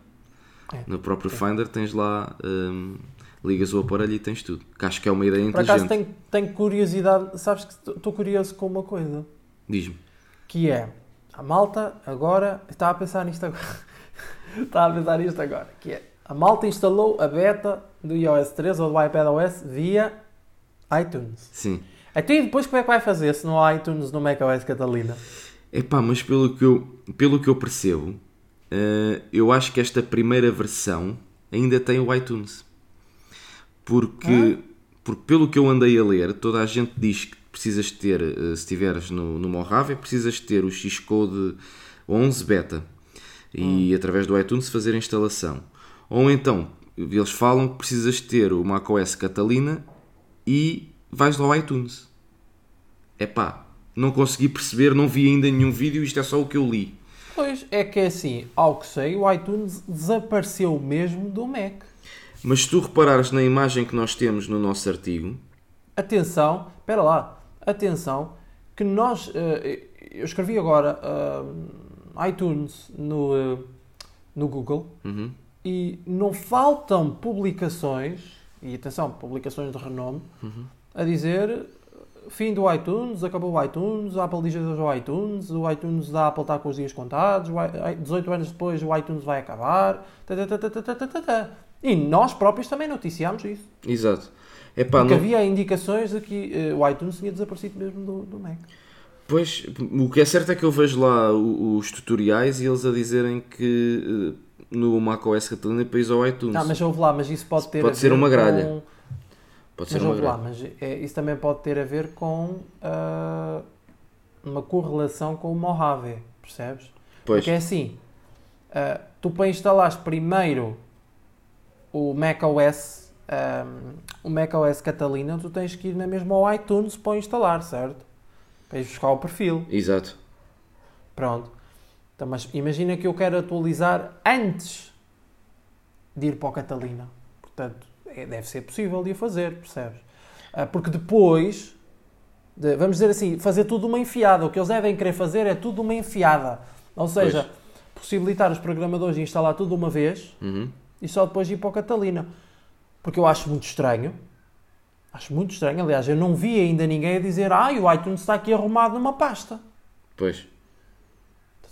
É. No próprio Finder tens lá, eh, ligas o aparelho e tens tudo. Que acho que é uma ideia Por acaso inteligente. tenho, tenho curiosidade, sabes que estou curioso com uma coisa, Diz-me. que é a malta agora está a pensar nisto agora. está a pensar nisto agora, que é a malta instalou a beta do iOS 13 ou do iPadOS via iTunes. Sim. Até e depois como é que vai fazer se não há iTunes no macOS Catalina? Epá, mas pelo que eu, pelo que eu percebo, eh, eu acho que esta primeira versão ainda tem o iTunes. Porque, porque pelo que eu andei a ler, toda a gente diz que precisas ter, eh, se estiveres no, no Mojave, precisas ter o Xcode 11 beta e através do iTunes fazer a instalação. Ou então, eles falam que precisas ter o macOS Catalina e vais lá ao iTunes. Epá, não consegui perceber, não vi ainda nenhum vídeo, isto é só o que eu li. Pois é que é assim, ao que sei, o iTunes desapareceu mesmo do Mac. Mas se tu reparares na imagem que nós temos no nosso artigo, Atenção, espera lá, atenção, que nós, eh, eu escrevi agora eh, iTunes no, eh, no Google uhum, e não faltam publicações, e atenção, publicações de renome, a dizer fim do iTunes, acabou o iTunes, a Apple diz adeus ao iTunes, o iTunes da Apple está com os dias contados, 18 anos depois o iTunes vai acabar, tá, tá, tá, e nós próprios também noticiámos isso. Exato. Epá, Porque não... havia indicações de que uh, o iTunes tinha desaparecido mesmo do, do Mac. Pois, o que é certo é que eu vejo lá os tutoriais e eles a dizerem que eh, no macOS Catalina é país ao iTunes. Não, mas vou lá, mas isso pode ter. Pode ser uma gralha. Com Pode ser Mas uma ouve lá, mas é, isso também pode ter a ver com ah, uma correlação com o Mojave, percebes? Pois, Porque é assim, ah, tu para instalares primeiro o macOS, ah, o macOS Catalina, tu tens que ir na mesma ao iTunes para instalar, certo? Para ir buscar o perfil. exato. Pronto. Então, mas imagina que eu quero atualizar antes de ir para o Catalina. Portanto, deve ser possível de o fazer, percebes? Ah, Porque depois, de- vamos dizer assim, fazer tudo uma enfiada. O que eles devem querer fazer é tudo uma enfiada. Ou seja, possibilitar os programadores de instalar tudo uma vez Uhum. e só depois ir para o Catalina. Porque eu acho muito estranho. Acho muito estranho. Aliás, eu não vi ainda ninguém a dizer ah, o iTunes está aqui arrumado numa pasta. Pois,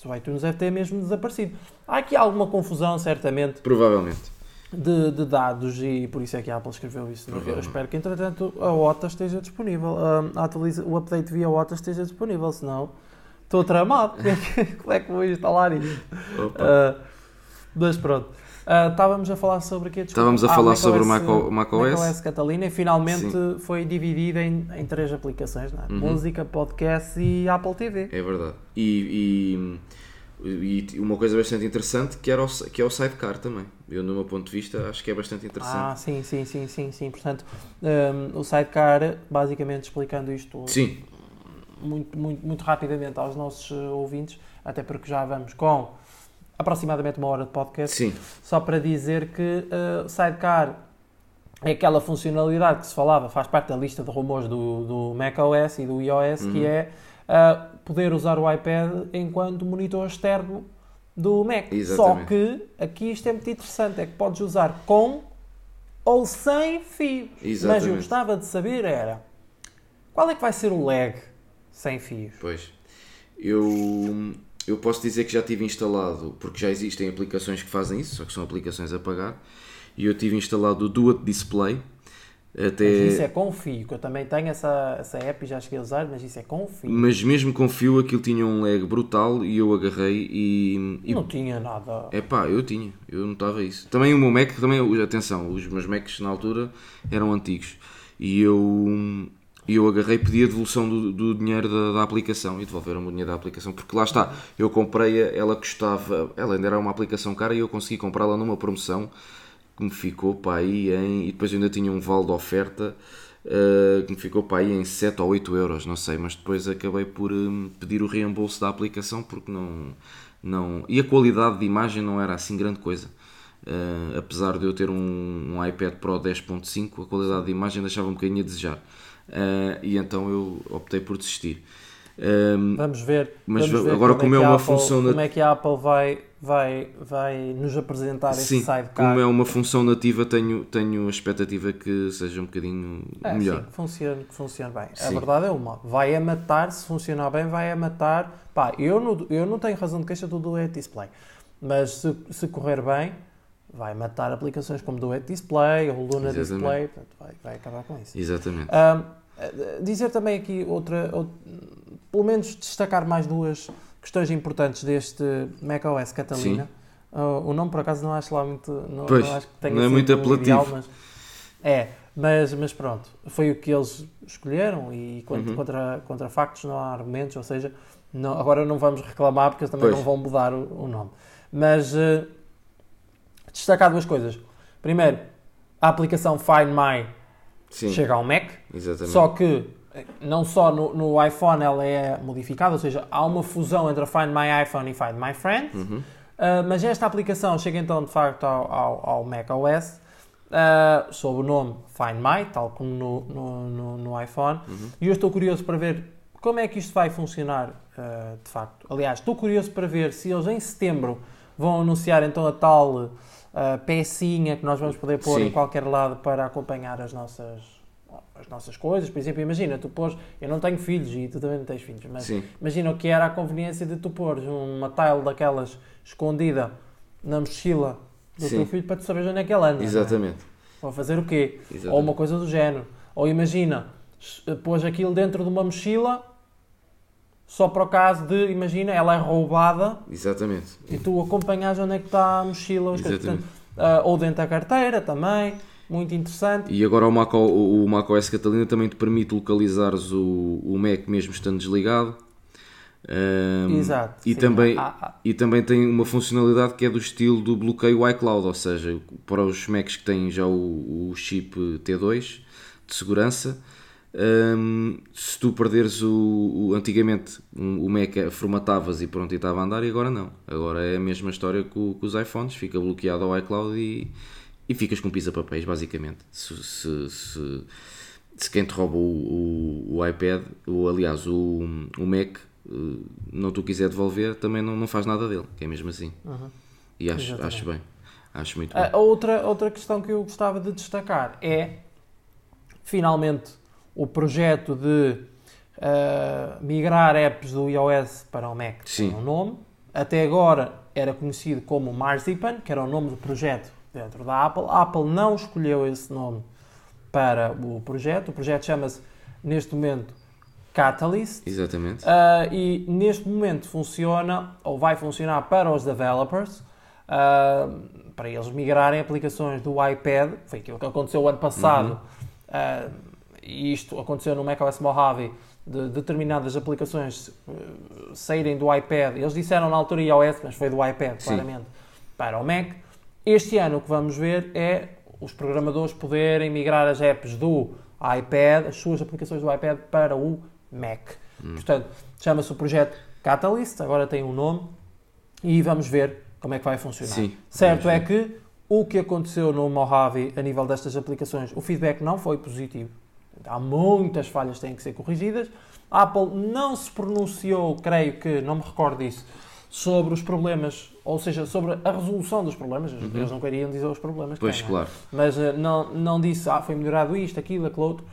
O iTunes deve ter mesmo desaparecido. Há aqui alguma confusão, certamente, provavelmente. De, de dados e por isso é que a Apple escreveu isso. Eu Provavelmente. espero que, entretanto, a OTA esteja disponível. A, a atualiza- o update via OTA esteja disponível, senão estou tramado. Como é que, que vou instalar isto? Ah, mas pronto. Ah, estávamos a falar sobre o? Desculpa. Estávamos a Ah, falar sobre o macOS, Mac- macOS. Catalina e finalmente foi dividida em, em três aplicações, é? Uhum. Música, podcast e Apple TV. É verdade. E, e, e uma coisa bastante interessante que, era o, que é o Sidecar também. Eu, no meu ponto de vista, acho que é bastante interessante. Ah, sim, sim, sim, sim, sim. Portanto, um, o Sidecar, basicamente explicando isto Sim, muito, muito, muito rapidamente aos nossos uh, ouvintes, até porque já vamos com aproximadamente uma hora de podcast, sim, só para dizer que uh, o Sidecar é aquela funcionalidade que se falava, faz parte da lista de rumores do, do macOS e do iOS, Uhum. que é uh, poder usar o iPad enquanto monitor externo do Mac. Só Exatamente. que aqui isto é muito interessante, é que podes usar com ou sem fios. Mas eu Exatamente. gostava de saber era qual é que vai ser o lag sem fios? pois. Eu, eu posso dizer que já tive instalado, porque já existem aplicações que fazem isso, só que são aplicações a pagar, e eu tive instalado o Do It Display. Até... Mas isso é com fio, que eu também tenho essa, essa app e já cheguei a usar, mas isso é com fio. Mas mesmo com fio aquilo tinha um lag brutal e eu agarrei e. e... Não tinha nada. É pá, eu tinha, eu notava isso. Também o meu Mac, também, atenção, os meus Macs na altura eram antigos e eu, eu agarrei pedi a devolução do, do dinheiro da, da, aplicação e devolveram-me o dinheiro da aplicação, porque lá está, eu comprei-a, ela custava, ela ainda era uma aplicação cara e eu consegui comprá-la numa promoção que me ficou para aí em. E depois ainda tinha um vale de oferta uh, que me ficou para aí em 7 ou 8 euros, não sei, mas depois acabei por um, pedir o reembolso da aplicação porque não, não. E a qualidade de imagem não era assim grande coisa. Uh, apesar de eu ter um, um iPad Pro 10.5, a qualidade de imagem deixava um bocadinho a desejar. Uh, e então eu optei por desistir. Um, vamos ver. Mas vamos ver agora, como, como é, é uma Apple, função. Como é que a Apple vai, vai, vai nos apresentar sim, esse sidecar? Como é uma função nativa, tenho, tenho a expectativa que seja um bocadinho é, melhor. Sim, que funcione, que funcione bem. Sim. A verdade é uma. Vai a matar, se funcionar bem, vai a matar. Pá, eu não, eu não tenho razão de queixa do Duet Display. Mas se, se correr bem, vai matar aplicações como Duet Display ou Luna Exatamente. Display. Portanto, vai, vai acabar com isso. Exatamente. Um, dizer também aqui outra, outra, pelo menos destacar mais duas questões importantes deste macOS Catalina. Uh, o nome por acaso não acho lá muito, não, Pois, não acho que tenha não é muito apelativo. ideal, mas é, mas, mas pronto, foi o que eles escolheram e contra, Uhum. contra, contra factos não há argumentos, ou seja, não, agora não vamos reclamar porque eles também Pois. não vão mudar o, o nome. Mas uh, destacar duas coisas. Primeiro, a aplicação Find My Sim, chega ao Mac, exatamente. só que não só no, no iPhone ela é modificada, ou seja, há uma fusão entre a Find My iPhone e Find My Friend, Uhum. Uh, mas esta aplicação chega então de facto ao, ao, ao macOS uh, sob o nome Find My, tal como no, no, no, no iPhone, Uhum. e eu estou curioso para ver como é que isto vai funcionar uh, de facto. Aliás, estou curioso para ver se eles em setembro vão anunciar então a tal pecinha que nós vamos poder pôr Sim. em qualquer lado para acompanhar as nossas as nossas coisas, por exemplo, imagina, tu pôs, eu não tenho filhos e tu também não tens filhos, mas Sim, Imagina o que era a conveniência de tu pôres uma tile daquelas escondida na mochila do Sim. teu filho para tu saberes onde é que ele anda. é? exatamente. Ou fazer o quê? exatamente. Ou uma coisa do género. Ou imagina, pôs aquilo dentro de uma mochila só para o caso de, imagina, ela é roubada Exatamente. e tu acompanhas onde é que está a mochila. Exatamente. Portanto, ah, ou dentro da carteira também, muito interessante. E agora o, Mac, o, o macOS Catalina também te permite localizares o, o Mac mesmo estando desligado. Ahm, Exato. e sim. também- Há- há- E também tem uma funcionalidade que é do estilo do bloqueio iCloud, ou seja, para os Macs que têm já o, o chip T2 de segurança, hum, se tu perderes o, o- antigamente um- o Mac formatavas e pronto e estava a andar e agora não. Agora é a mesma história com, com os iPhones, fica bloqueado ao iCloud e, e ficas com pisa-papéis basicamente. Se, se, se, se quem te rouba o, o, o iPad, ou aliás o, o Mac, eh, não tu quiser devolver, também não, não faz nada dele, que é mesmo assim. Uhum. E acho, Exatamente. acho bem. Acho muito bem. A outra, outra questão que eu gostava de destacar é, finalmente, o projeto de ah, migrar apps do iOS para o Mac Sim. tem um nome. Até agora era conhecido como Marzipan, que era o nome do projeto dentro da Apple. A Apple não escolheu esse nome para o projeto. O projeto chama-se, neste momento, Catalyst. Exatamente. Uh, e neste momento funciona, ou vai funcionar para os developers, uh, para eles migrarem aplicações do iPad, foi aquilo que aconteceu o ano passado, uh, e isto aconteceu no macOS Mojave, de determinadas aplicações saírem do iPad, eles disseram na altura iOS, mas foi do iPad, Sim. claramente, para o Mac. Este ano o que vamos ver é os programadores poderem migrar as apps do iPad, as suas aplicações do iPad para o Mac. Portanto, chama-se o projeto Catalyst, agora tem um nome, e vamos ver como é que vai funcionar. Sim, certo é que o que aconteceu no Mojave a nível destas aplicações, o feedback não foi positivo. Há muitas falhas que têm que ser corrigidas. A Apple não se pronunciou, creio que, não me recordo disso, sobre os problemas, ou seja, sobre a resolução dos problemas. Eles não queriam dizer os problemas. Uhum. Pois, não é? claro. mas eh, não, não disse, ah, foi melhorado isto, aquilo, aquilo outro.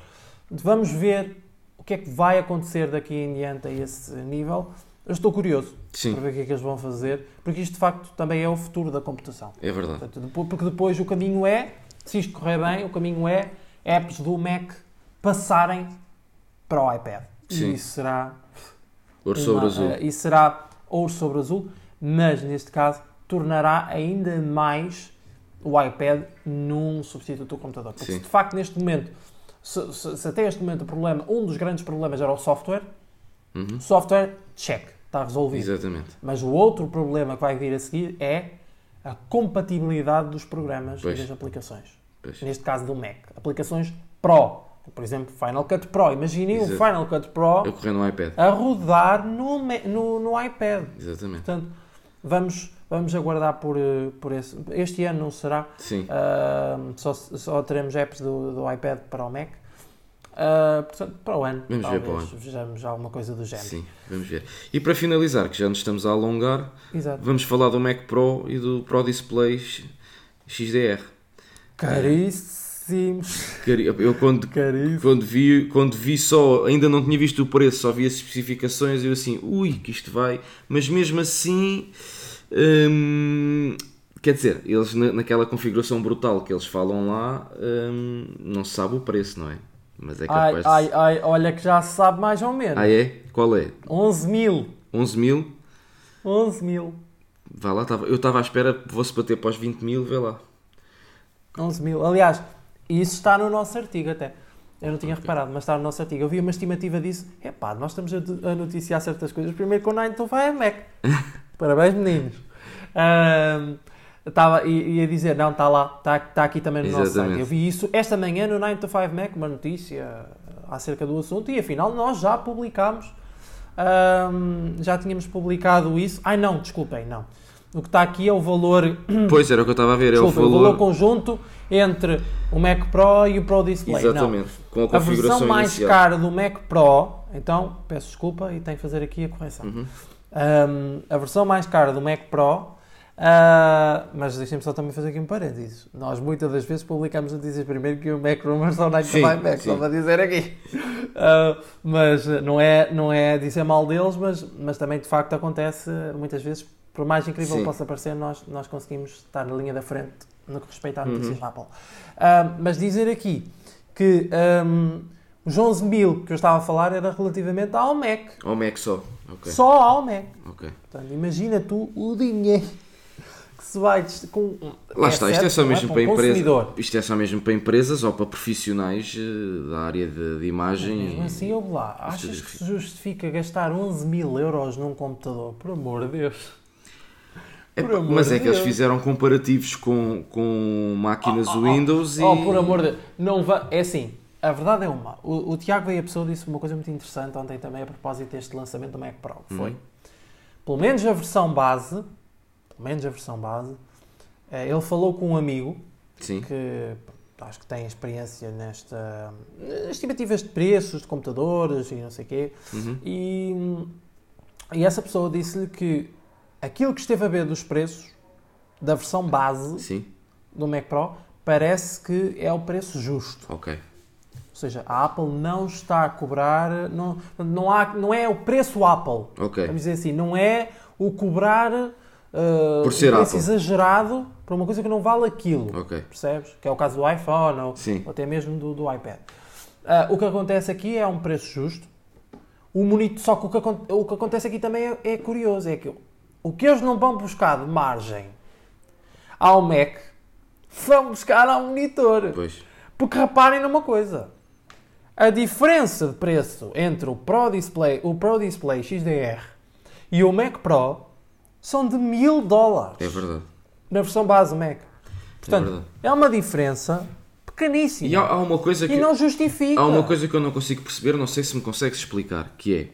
Vamos ver o que é que vai acontecer daqui em diante a esse nível Eu estou curioso Sim. para ver o que é que eles vão fazer, porque isto de facto também é o futuro da computação. É verdade. Portanto, Porque depois o caminho é, se isto correr bem, o caminho é apps do Mac passarem para o iPad. Sim. E isso será Ouro sobre azul. eh, isso será ouro sobre azul, mas neste caso tornará ainda mais o iPad num substituto do computador. Porque Sim. se de facto neste momento, se, se- se até este momento o problema, um dos grandes problemas era o software, Uhum. software, check, está resolvido. Exatamente. Mas o outro problema que vai vir a seguir é a compatibilidade dos programas Pois. e das aplicações. Pois. Neste caso do Mac. Aplicações Pro. Por exemplo, Final Cut Pro. Imaginem o. Final Cut Pro a rodar no, no, no iPad. Exatamente. Portanto, vamos, vamos aguardar por, eh, por esse. Este ano não será. Sim. Ah, só, só teremos apps do, do iPad para o Mac. Ah, portanto, para o ano. Vamos ver para o ano. vejamos alguma coisa do género. Sim, vamos ver. E para finalizar, que já nos estamos a alongar, Exato. vamos falar do Mac Pro e do Pro Display XDR. Caríssimos. Cari- Eu quando, quando, vi, quando vi só, ainda não tinha visto o preço, só vi as especificações e eu assim, ui, que isto vai. Mas mesmo assim, hum, quer dizer, eles na- naquela configuração brutal que eles falam lá, hum, não se sabe o preço, não é? Mas é Ai, capaz ai, de... ai, olha que já se sabe mais ou menos. Ah é? Qual é? 11 mil. 11 mil? 11 mil. Vá lá, eu estava à espera fosse bater para os 20 mil, vê lá. 11 mil. Aliás, isso está no nosso artigo até. Eu não tinha reparado, mas está no nosso artigo. Eu vi uma estimativa disso. É pá, nós estamos a, noticiar certas coisas. Primeiro com o 9 to 5 Mac. Parabéns, meninos. Ahm, Estava, i- ia dizer, não, está lá, está, está aqui também no nosso Exatamente. site. Eu vi isso esta manhã no 9 to 5 Mac, uma notícia acerca do assunto, e afinal nós já publicámos, ahm, já tínhamos publicado isso. Ai não, desculpem, não. O que está aqui é o valor Pois era o que eu estava a ver, é o Desculpa, o valor. valor conjunto entre o Mac Pro e o Pro Display. Exatamente, com a Não. A configuração versão mais inicial. cara do Mac Pro, então, peço desculpa e tenho que fazer aqui a correção. Uhum. Um, a versão mais cara do Mac Pro, ah, mas deixem-me só também fazer aqui um parênteses. Nós muitas das vezes publicamos notícias primeiro que o Mac Rumors ou Night Sim, Mac, sim. só para dizer aqui. Ah, mas não é, não é dizer mal deles, mas, mas também de facto acontece muitas vezes, por mais incrível Sim. que possa parecer, nós, nós conseguimos estar na linha da frente no que respeita a Uhum. notícias da Apple. Ah, mas dizer aqui que ahm, os 11 mil que eu estava a falar era relativamente ao Mac. Ao Mac só. Ok. Só ao Mac. ok. Portanto, imagina tu o dinheiro que se vai com. Lá está, isto é certo, só não mesmo Para para, o empresas. Isto é só mesmo para empresas ou para profissionais eh, da área de, de imagem. Mesmo e- assim, ouve lá, Isto é achas que se justifica gastar 11 mil euros num computador? Por amor de Deus. É, mas de é que eles fizeram comparativos com, com máquinas Windows e. Oh, por amor de. Não va... É assim, a verdade é uma. O, o Tiago veio a pessoa disse uma coisa muito interessante ontem também a propósito deste lançamento do Mac Pro. Foi, Uhum. pelo menos a versão base, pelo menos a versão base, eh, ele falou com um amigo Sim. que acho que tem experiência nesta estimativas de preços de computadores e não sei o quê. Uhum. E, e essa pessoa disse-lhe que aquilo que esteve a ver dos preços da versão base Sim. do Mac Pro parece que é o preço justo. Ok. Ou seja, a Apple não está a cobrar, não, não, há, não é o preço Apple. Ok. Vamos dizer assim, não é o cobrar uh, Por ser um preço Apple. exagerado por uma coisa que não vale aquilo. Ok. Percebes? Que é o caso do iPhone ou, ou até mesmo do, do iPad. Ah, o que acontece aqui é um preço justo. O monitor, só que o que, o que acontece aqui também é, é curioso. É que o que eles não vão buscar de margem ao Mac, vão buscar ao monitor. Pois. Porque reparem numa coisa. A diferença de preço entre o Pro Display, o Pro Display XDR e o Mac Pro são de mil dólares É verdade. na versão base Mac. Portanto, verdade. é, uma diferença pequeníssima. E há, há uma coisa que. E não justifica. Há uma coisa que eu não consigo perceber, não sei se me consegues explicar, que é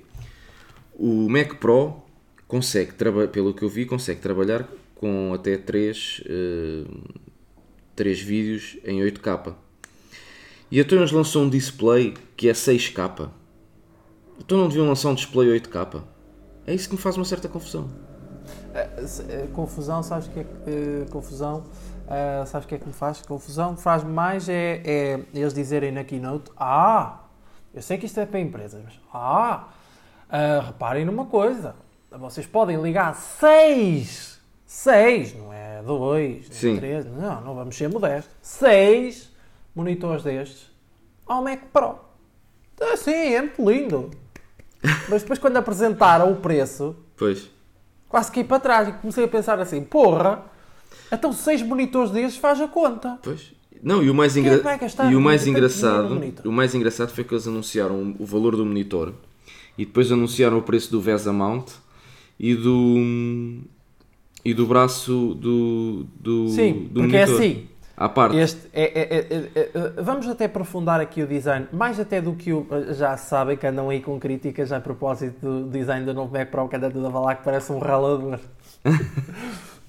o Mac Pro consegue, pelo que eu vi, consegue trabalhar com até 3, três vídeos em 8K. E então eles lançou um display que é 6K. Então não deviam lançar um display 8K? É isso que me faz uma certa confusão. Eh, eh, confusão, sabes que é que. eh, confusão, eh, sabes que é que me faz? Confusão faz mais é, é eles dizerem na keynote: Ah, eu sei que isto é para empresas, mas. Ah, ah, reparem numa coisa. Vocês podem ligar 6, 6, não é 2, Sim. nem 3, não, não vamos ser modestos, 6 monitores destes ao Mac Pro. Ah, sim, é muito lindo. Mas depois quando apresentaram o preço, Pois. quase que para trás e comecei a pensar assim, porra, então 6 monitores destes faz a conta. Pois. Não, e o mais, é engra... gastar e o mais engraçado, o mais engraçado foi que eles anunciaram o valor do monitor e depois anunciaram o preço do VESA Mount e do e do braço do do, Sim, do porque é monitor. assim. À parte. Este é, é- é- é- é- vamos até aprofundar aqui o design, mais até do que o, já sabem que andam aí com críticas a propósito do design do novo Mac Pro, que anda tudo a falar que parece um ralador.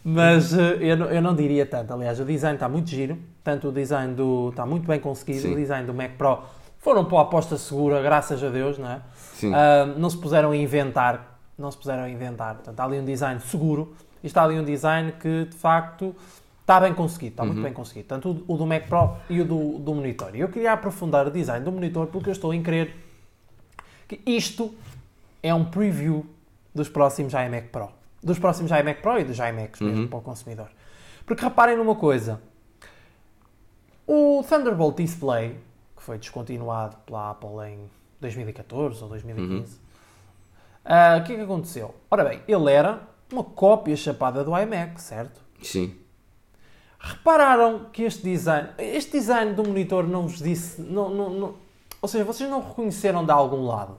Mas eh, eu, não, eu não diria tanto. Aliás, o design está muito giro, tanto o design do. está muito bem conseguido, Sim. o design do Mac Pro foram para a aposta segura, graças a Deus, não é? Sim. Ah, não se puseram a inventar, não se puseram a inventar. Portanto, há ali um design seguro e está ali um design que de facto está bem conseguido, está muito bem conseguido. Tanto o, o do Mac Pro e o do, do monitor. E eu queria aprofundar o design do monitor porque eu estou em crer que isto é um preview dos próximos iMac Pro. Dos próximos iMac Pro e dos iMacs mesmo para o consumidor. Porque reparem numa coisa. O Thunderbolt Display, que foi descontinuado pela Apple em 2014 ou 2015, ah, o que é que aconteceu? Ora bem, ele era uma cópia chapada do iMac, certo? Sim. Repararam que este design, este design do monitor não vos disse, não, não, não- ou seja, vocês não reconheceram de algum lado?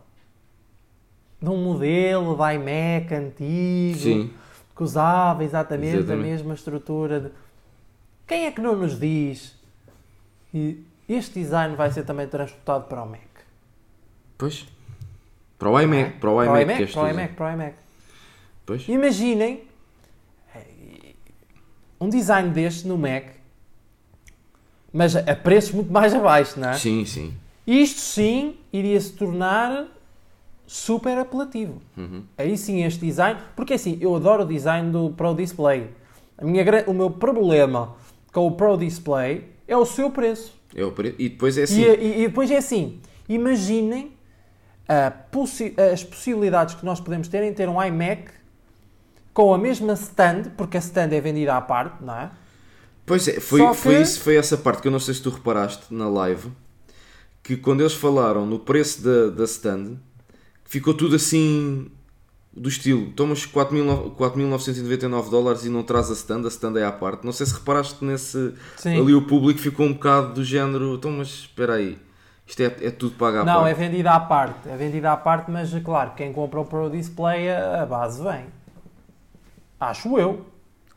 De um modelo de iMac antigo, Sim. que usava exatamente, a Exatamente. mesma estrutura. de- Quem é que não nos diz que este design vai ser também transportado para o Mac? Pois. Para o iMac, para o Para o iMac, iMac, para o iMac, para o iMac. Pois. Imaginem eh, um design deste no Mac, mas a preços muito mais abaixo, não é? Sim, sim. Isto sim iria se tornar super apelativo. Uhum. Aí sim este design, porque assim, eu adoro o design do Pro Display. A minha, o meu problema com o Pro Display é o seu preço. É o pre... E depois é assim. E, e- e depois é assim, imaginem possi- as possibilidades que nós podemos ter em ter um iMac com a mesma stand, porque a stand é vendida à parte, não é? Pois é, foi, Só foi, que- isso, foi essa parte que eu não sei se tu reparaste na live, que quando eles falaram no preço da, da stand, ficou tudo assim do estilo, tomas 4.000 4.999 dólares e não traz a stand, a stand é à parte. Não sei se reparaste nesse. Sim. Ali o público ficou um bocado do género, então mas espera aí, isto é, é tudo pago à Não, é parte. vendida à parte. É vendida à parte, mas claro, quem compra o Pro Display, a base vem. Acho eu.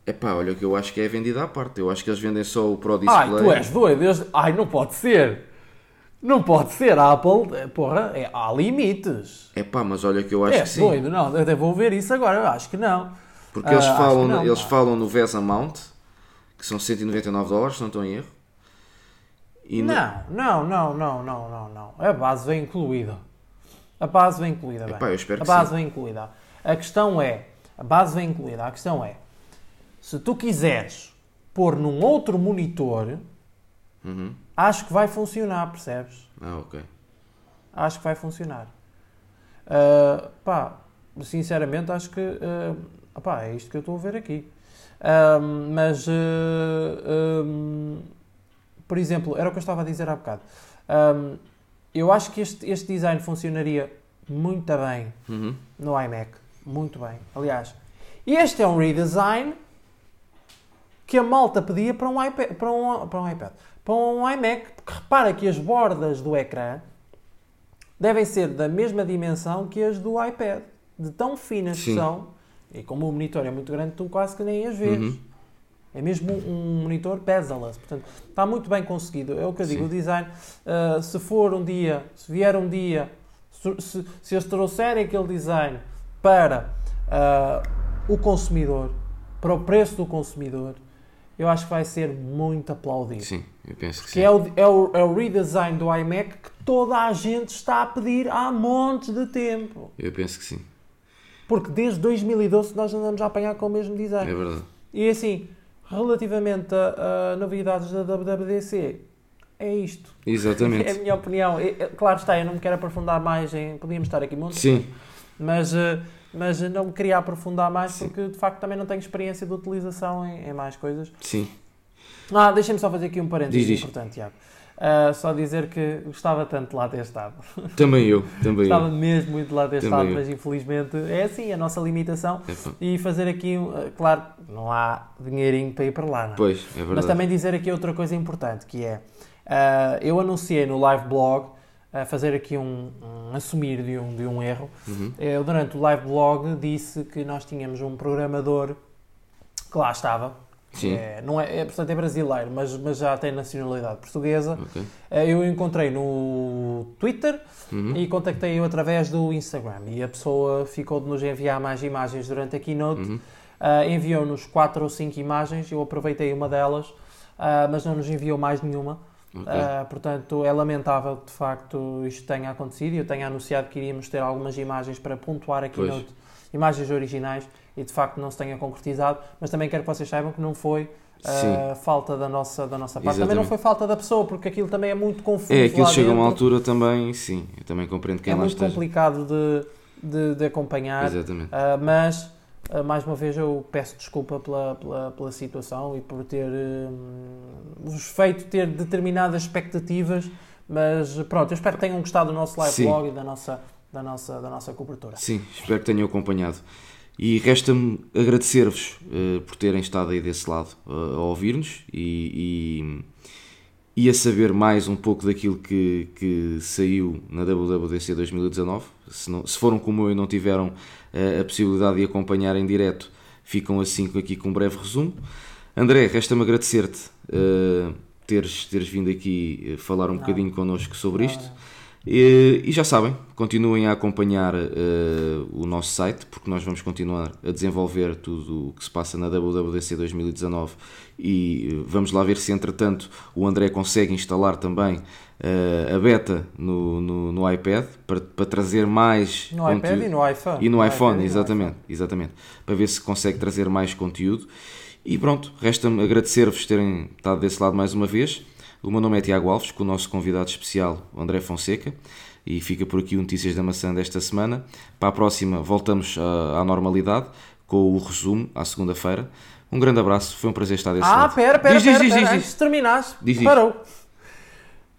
Epá, olha que eu acho que é vendida à parte. Eu acho que eles vendem só o Pro Ai, Display. tu és doido. Eu- Ai, não pode ser. Não pode ser. A Apple, porra, é- há limites. Epá, mas olha que eu acho é que sim. doido, não. Eu até vou ver isso agora. Eu acho que não. Porque eles, Ah, falam, não, eles pá. falam no VESA Mount, que são 199 dólares, se não estou em erro. Não, não, não, não, não, não, não. A base vem incluída. A base vem incluída, bem. Epá, eu espero a que base sim. vem incluída. A questão é, a base vem incluída. A questão é, se tu quiseres pôr num outro monitor, Uhum. acho que vai funcionar, percebes? Ah, ok. Acho que vai funcionar. Ah, pá, sinceramente acho que ah, pá, é isto que eu estou a ver aqui. Ah, mas, ah, por exemplo, era o que eu estava a dizer há bocado. Ah, eu acho que este, este design funcionaria muito bem Uhum. no iMac. Muito bem. Aliás, este é um redesign que a malta pedia para um iPad, para um, para um iPad, para um iMac, porque repara que as bordas do ecrã devem ser da mesma dimensão que as do iPad, de tão finas que são, e como o monitor é muito grande, tu quase que nem as vês. Uhum. É mesmo um monitor bezel-less, portanto, está muito bem conseguido. É o que eu digo, Sim. o design, ah, se for um dia, se vier um dia, se, se, se eles trouxerem aquele design para ah, o consumidor, para o preço do consumidor, eu acho que vai ser muito aplaudido. Sim, eu penso que Que sim. é o, é, o, é o redesign do iMac que toda a gente está a pedir há montes de tempo. Eu penso que sim. Porque desde 2012 nós andamos a apanhar com o mesmo design. É verdade. E assim, relativamente a, a novidades da WWDC, é isto. É a Exatamente. minha opinião. É- claro está, eu não me quero aprofundar mais em. Podíamos estar aqui muito, Sim, mas eh, mas não me queria aprofundar mais porque de facto também não tenho experiência de utilização em, em mais coisas. Sim. Ah, deixem-me só fazer aqui um parênteses Diz, diz. importante, Tiago. Ah, só dizer que gostava tanto de lá ter estado. Também eu, também Gostava eu. mesmo muito de lá ter Também estado, eu. mas infelizmente é assim a nossa limitação. Epá, E fazer aqui, uh, claro, não há dinheirinho para ir para lá, não é? Pois, é verdade. Mas também dizer aqui outra coisa importante, que é, uh, eu anunciei no live blog, a fazer aqui um, um assumir de um, de um erro, Uhum. eu durante o live blog disse que nós tínhamos um programador que lá estava, Sim. é, não é, é, portanto é brasileiro, mas, mas já tem nacionalidade portuguesa, Ok. Uh, eu encontrei no Twitter, Uhum. e contactei-o através do Instagram e a pessoa ficou de nos enviar mais imagens durante a keynote. Uhum. Ah, enviou-nos quatro ou cinco imagens, eu aproveitei uma delas, ah, mas não nos enviou mais nenhuma. Ok. Ah, portanto, é lamentável que de facto isto tenha acontecido. Eu tenho anunciado que iríamos ter algumas imagens para pontuar a Pois. keynote, imagens originais, e de facto não se tenha concretizado. Mas também quero que vocês saibam que não foi. ah, falta da nossa, da nossa parte. Também não Exatamente. foi falta da pessoa, porque aquilo também é muito confuso. É, aquilo chega a uma altura também, sim, eu também compreendo quem é lá muito esteja. complicado de, de, de acompanhar, Exatamente. ah, mas ah, mais uma vez eu peço desculpa pela, pela, pela situação e por ter vos feito ter determinadas expectativas, mas pronto, eu espero que tenham gostado do nosso live Sim. blog e da nossa, da nossa, da nossa cobertura. Sim, espero que tenham acompanhado. E resta-me agradecer-vos eh, por terem estado aí desse lado eh, a ouvir-nos e, e, e a saber mais um pouco daquilo que, que saiu na WWDC 2019. Se, não, se foram como eu e não tiveram eh, a possibilidade de acompanhar em direto, ficam assim aqui com um breve resumo. André, resta-me agradecer-te teres, teres vindo aqui falar um Nada. bocadinho connosco sobre isto. E, e já sabem, continuem a acompanhar eh, o nosso site, porque nós vamos continuar a desenvolver tudo o que se passa na WWDC 2019 e eh, vamos lá ver se entretanto o André consegue instalar também eh, a beta no, no, no iPad para, para trazer mais no iPad e no iPhone. e no iPad iPhone, no exatamente, exatamente, para ver se consegue trazer mais conteúdo. E pronto, resta-me agradecer-vos terem estado desse lado mais uma vez. O meu nome é Tiago Alves, com o nosso convidado especial, André Fonseca, e fica por aqui o Notícias da Maçã desta semana. Para a próxima, voltamos à, à normalidade, com o resumo, à segunda-feira. Um grande abraço, foi um prazer estar desse Ah, lado. pera, pera, Diz, diz, pera, diz, pera, diz, antes diz. de terminares, diz. parou.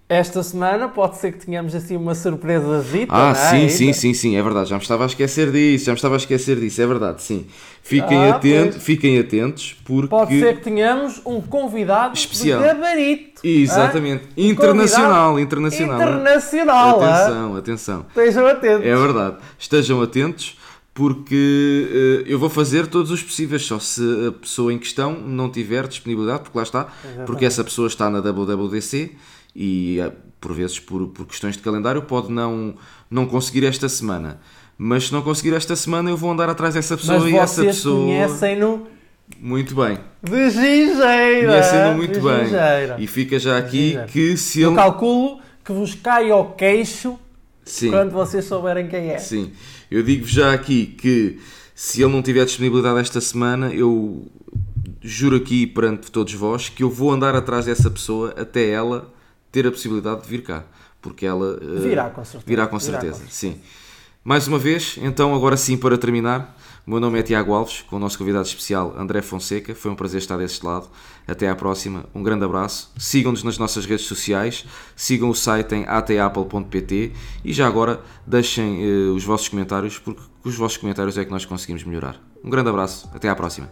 Esta semana pode ser que tenhamos assim uma surpresa zita, Ah, é? sim, sim, sim, sim, é verdade. Já me estava a esquecer disso, já me estava a esquecer disso, é verdade, sim. Fiquem, Ah, atentos, pois. fiquem atentos, porque. Pode ser que tenhamos um convidado Especial. de gabarito. Exatamente. hã? Um Internacional, internacional. é? Internacional, hã? Atenção, atenção. Estejam atentos. É verdade. Estejam atentos porque eh, eu vou fazer todos os possíveis, só se a pessoa em questão não tiver disponibilidade, porque lá está, porque essa pessoa está na WWDC e eh, por vezes por, por questões de calendário pode não, não conseguir esta semana. Mas se não conseguir esta semana eu vou andar atrás dessa pessoa Mas e essa pessoa... conhecem-no Muito bem. de gingeira. Conhecem-no muito bem. gingeira. E fica já aqui que se Eu ele... calculo que vos cai ao queixo Sim. quando vocês souberem quem é. Sim, eu digo já aqui que se ele não tiver disponibilidade esta semana, eu juro aqui perante todos vós que eu vou andar atrás dessa pessoa até ela ter a possibilidade de vir cá. Porque ela eh, Virá, com certeza. Virá com Virá, certeza, com sim. Mais uma vez, então, agora sim, para terminar, o meu nome é Tiago Alves, com o nosso convidado especial André Fonseca. Foi um prazer estar deste lado. Até à próxima. Um grande abraço. Sigam-nos nas nossas redes sociais. Sigam o site em atapple.pt e já agora deixem eh, os vossos comentários, porque com os vossos comentários é que nós conseguimos melhorar. Um grande abraço. Até à próxima.